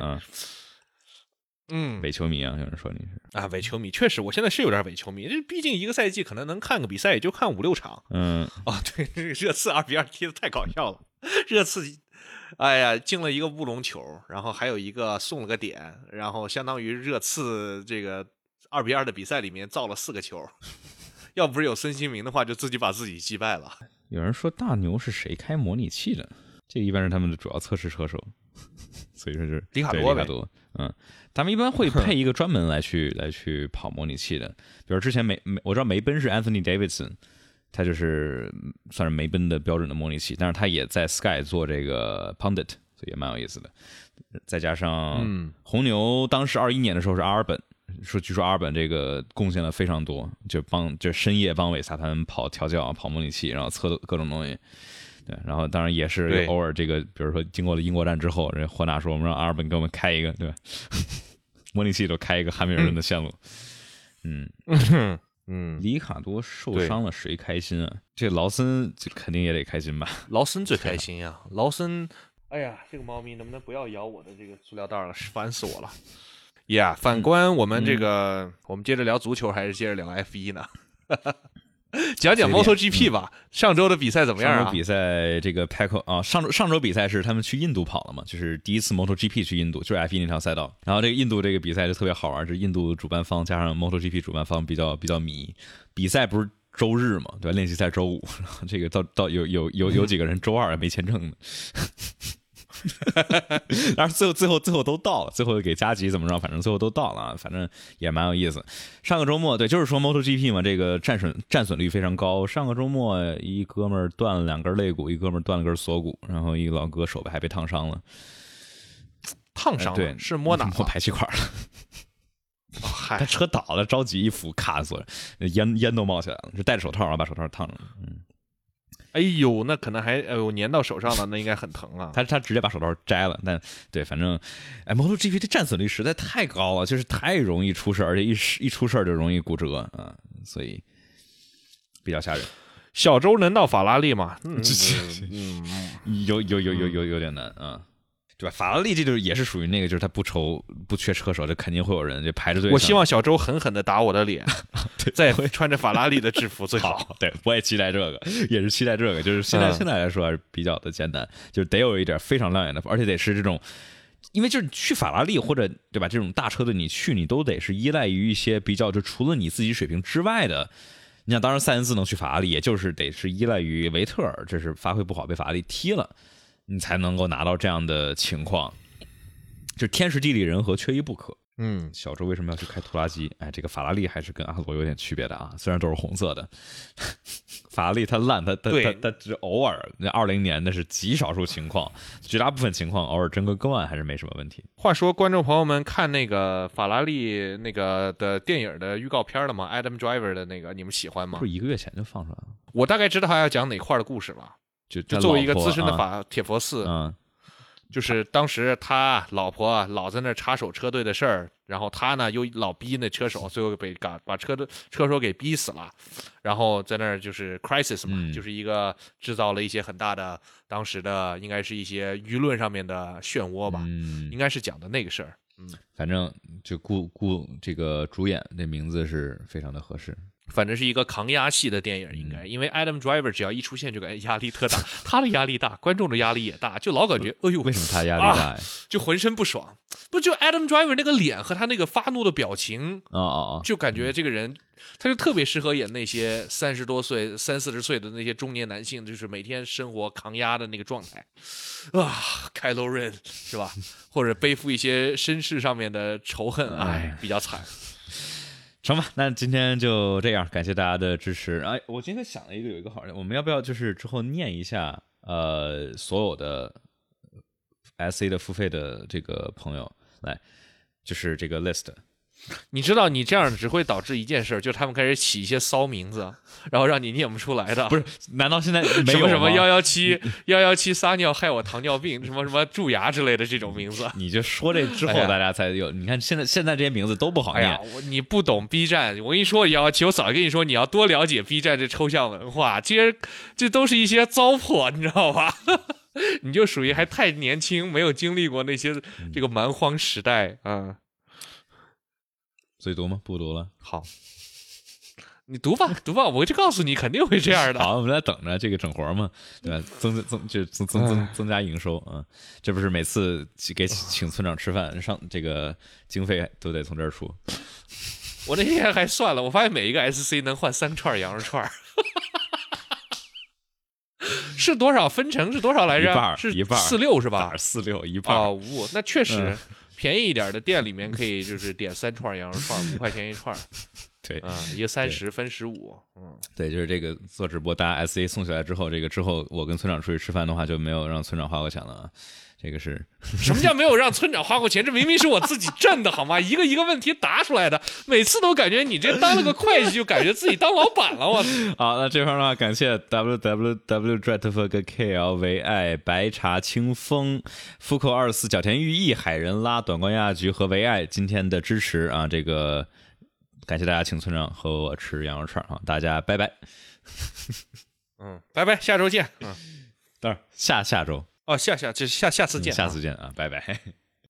[SPEAKER 2] 嗯，
[SPEAKER 1] 伪球迷啊，有人说你是
[SPEAKER 2] 啊，伪球迷，确实，我现在是有点伪球迷。这毕竟一个赛季可能能看个比赛，也就看五六场。
[SPEAKER 1] 嗯，
[SPEAKER 2] 哦，对，这个热刺二比二踢的太搞笑了。热刺，哎呀，进了一个乌龙球，然后还有一个送了个点，然后相当于热刺这个二比二的比赛里面造了四个球。要不是有孙兴民的话，就自己把自己击败了。
[SPEAKER 1] 有人说大牛是谁开模拟器的？这一般是他们的主要测试车手，所以说是
[SPEAKER 2] 里卡多
[SPEAKER 1] 里卡多，嗯，他们一般会 配一个专门来去来去跑模拟器的，比如之前梅梅，我知道梅奔是 Anthony Davidson，他就是算是梅奔的标准的模拟器，但是他也在 Sky 做这个 Pundit，所以也蛮有意思的。再加上红牛当时二一年的时候是阿尔本，说据说阿尔本这个贡献了非常多，就帮就深夜帮韦萨潘跑调教、跑模拟器，然后测各种东西。对，然后当然也是偶尔这个，比如说经过了英国站之后，人霍纳说我们让阿尔本给我们开一个，对吧？模拟器都开一个汉密尔顿的线路。嗯
[SPEAKER 2] 嗯，
[SPEAKER 1] 里卡多受伤了，谁开心啊？这劳森肯定也得开心吧？
[SPEAKER 2] 劳森最开心呀！劳森，哎呀，这个猫咪能不能不要咬我的这个塑料袋了？烦死我了！呀，反观我们这个，我们接着聊足球还是接着聊 F 一呢？讲讲 MotoGP 吧，上周的比赛怎么样
[SPEAKER 1] 啊？上周比赛这个 Pecco 啊，上周上周比赛是他们去印度跑了嘛，就是第一次 MotoGP 去印度，就是 F1 那条赛道。然后这个印度这个比赛就特别好玩，是印度主办方加上 MotoGP 主办方比较比较迷。比赛不是周日嘛，对吧？练习赛周五，这个到到有有有有几个人周二没签证的。但是最后最后最后都到了，最后给加急怎么着？反正最后都到了啊，反正也蛮有意思。上个周末对，就是说 MotoGP 嘛，这个战损战损率非常高。上个周末一哥们儿断了两根肋骨，一哥们儿断了根锁骨，然后一个老哥手背还被烫伤了。
[SPEAKER 2] 烫伤
[SPEAKER 1] 对，
[SPEAKER 2] 是摸哪
[SPEAKER 1] 摸排气管了？
[SPEAKER 2] 嗨，
[SPEAKER 1] 他车倒了，着急一扶，卡死了，烟烟都冒起来了，就戴着手套然后把手套烫着了，嗯。
[SPEAKER 2] 哎呦，那可能还哎呦粘到手上了，那应该很疼啊。
[SPEAKER 1] 他他直接把手套摘了，但对，反正哎，MotoGP 的战损率实在太高了，就是太容易出事而且一一出事就容易骨折啊，所以比较吓人。
[SPEAKER 2] 小周能到法拉利吗？
[SPEAKER 1] 嗯，有有有有有有点难啊。对吧？法拉利这就是也是属于那个，就是他不愁不缺车手，这肯定会有人就排着队。
[SPEAKER 2] 我希望小周狠狠的打我的脸，再穿着法拉利的制服最
[SPEAKER 1] 好。对，我也期待这个，也是期待这个。就是现在现在来说还是比较的简单，就是得有一点非常亮眼的，而且得是这种，因为就是去法拉利或者对吧这种大车队，你去你都得是依赖于一些比较就除了你自己水平之外的。你想，当然塞恩斯能去法拉利，也就是得是依赖于维特尔，这是发挥不好被法拉利踢了。你才能够拿到这样的情况，就天时地利人和缺一不可。
[SPEAKER 2] 嗯，
[SPEAKER 1] 小周为什么要去开拖拉机？哎，这个法拉利还是跟阿罗有点区别的啊，虽然都是红色的。法拉利它烂，它它它它只偶尔，那二零年那是极少数情况，绝大部分情况偶尔争个更换还是没什么问题。
[SPEAKER 2] 话说，观众朋友们看那个法拉利那个的电影的预告片了吗？Adam Driver 的那个，你们喜欢吗？
[SPEAKER 1] 不是一个月前就放出来了。
[SPEAKER 2] 我大概知道他要讲哪块的故事了。
[SPEAKER 1] 就
[SPEAKER 2] 就作为一个资深的法铁佛寺，
[SPEAKER 1] 嗯。
[SPEAKER 2] 就是当时他老婆老在那插手车队的事儿，然后他呢又老逼那车手，最后被赶把车的车手给逼死了，然后在那儿就是 crisis 嘛，就是一个制造了一些很大的当时的应该是一些舆论上面的漩涡吧，应该是讲的那个事儿。嗯，
[SPEAKER 1] 反正就顾顾这个主演那名字是非常的合适。
[SPEAKER 2] 反正是一个抗压系的电影，应该，因为 Adam Driver 只要一出现就感觉压力特大，他的压力大，观众的压力也大，就老感觉，哎呦，
[SPEAKER 1] 为什么他压力大？呀？
[SPEAKER 2] 就浑身不爽，不就 Adam Driver 那个脸和他那个发怒的表情，
[SPEAKER 1] 啊啊啊，
[SPEAKER 2] 就感觉这个人，他就特别适合演那些三十多岁、三四十岁的那些中年男性，就是每天生活抗压的那个状态，啊，凯罗人是吧？或者背负一些身世上面的仇恨，哎，比较惨。
[SPEAKER 1] 成吧，那今天就这样，感谢大家的支持。哎，我今天想了一个，有一个好人，我们要不要就是之后念一下，呃，所有的 S A 的付费的这个朋友来，就是这个 list。
[SPEAKER 2] 你知道，你这样只会导致一件事，就是他们开始起一些骚名字，然后让你念不出来的。
[SPEAKER 1] 不是？难道现在 没
[SPEAKER 2] 有什么幺幺七幺幺七撒尿害我糖尿病，什么什么蛀牙之类的这种名字？
[SPEAKER 1] 你就说这之后，大家才有。你看现在现在这些名字都不好念。
[SPEAKER 2] 你不懂 B 站，我跟你说幺幺七，我早就跟你说你要多了解 B 站这抽象文化，其实这都是一些糟粕，你知道吧？你就属于还太年轻，没有经历过那些这个蛮荒时代啊。
[SPEAKER 1] 所以读吗？不读了。
[SPEAKER 2] 好，你读吧，读吧，我就告诉你，肯定会这样的。
[SPEAKER 1] 好，我们在等着这个整活嘛，对吧？增增就增增增增加营收啊！这不是每次给请村长吃饭上这个经费都得从这儿出。
[SPEAKER 2] 我那天还算了，我发现每一个 SC 能换三串羊肉串是多少分成？是多少来着？
[SPEAKER 1] 一半
[SPEAKER 2] 是
[SPEAKER 1] 一半
[SPEAKER 2] 四六是吧？
[SPEAKER 1] 四六一半啊，
[SPEAKER 2] 五那确实。便宜一点的店里面可以就是点三串羊肉串，五块钱一串。
[SPEAKER 1] 对，
[SPEAKER 2] 啊，一个三十分十五。嗯，
[SPEAKER 1] 对，就是这个做直播，大家 S A 送起来之后，这个之后我跟村长出去吃饭的话，就没有让村长花过钱了。这个是
[SPEAKER 2] 什么叫没有让村长花过钱？这明明是我自己挣的，好吗？一个一个问题答出来的，每次都感觉你这当了个会计，就感觉自己当老板了。我
[SPEAKER 1] 好，那这方的话，感谢 W W W d r e t f u l K L 为爱白茶清风复扣二四角田寓意海人拉短光亚菊和为爱今天的支持啊！这个感谢大家请村长和我吃羊肉串啊！大家拜拜。
[SPEAKER 2] 嗯，拜拜，下周见。嗯，
[SPEAKER 1] 等下下周。
[SPEAKER 2] 哦，下下就下下次见，
[SPEAKER 1] 下次见啊，拜拜。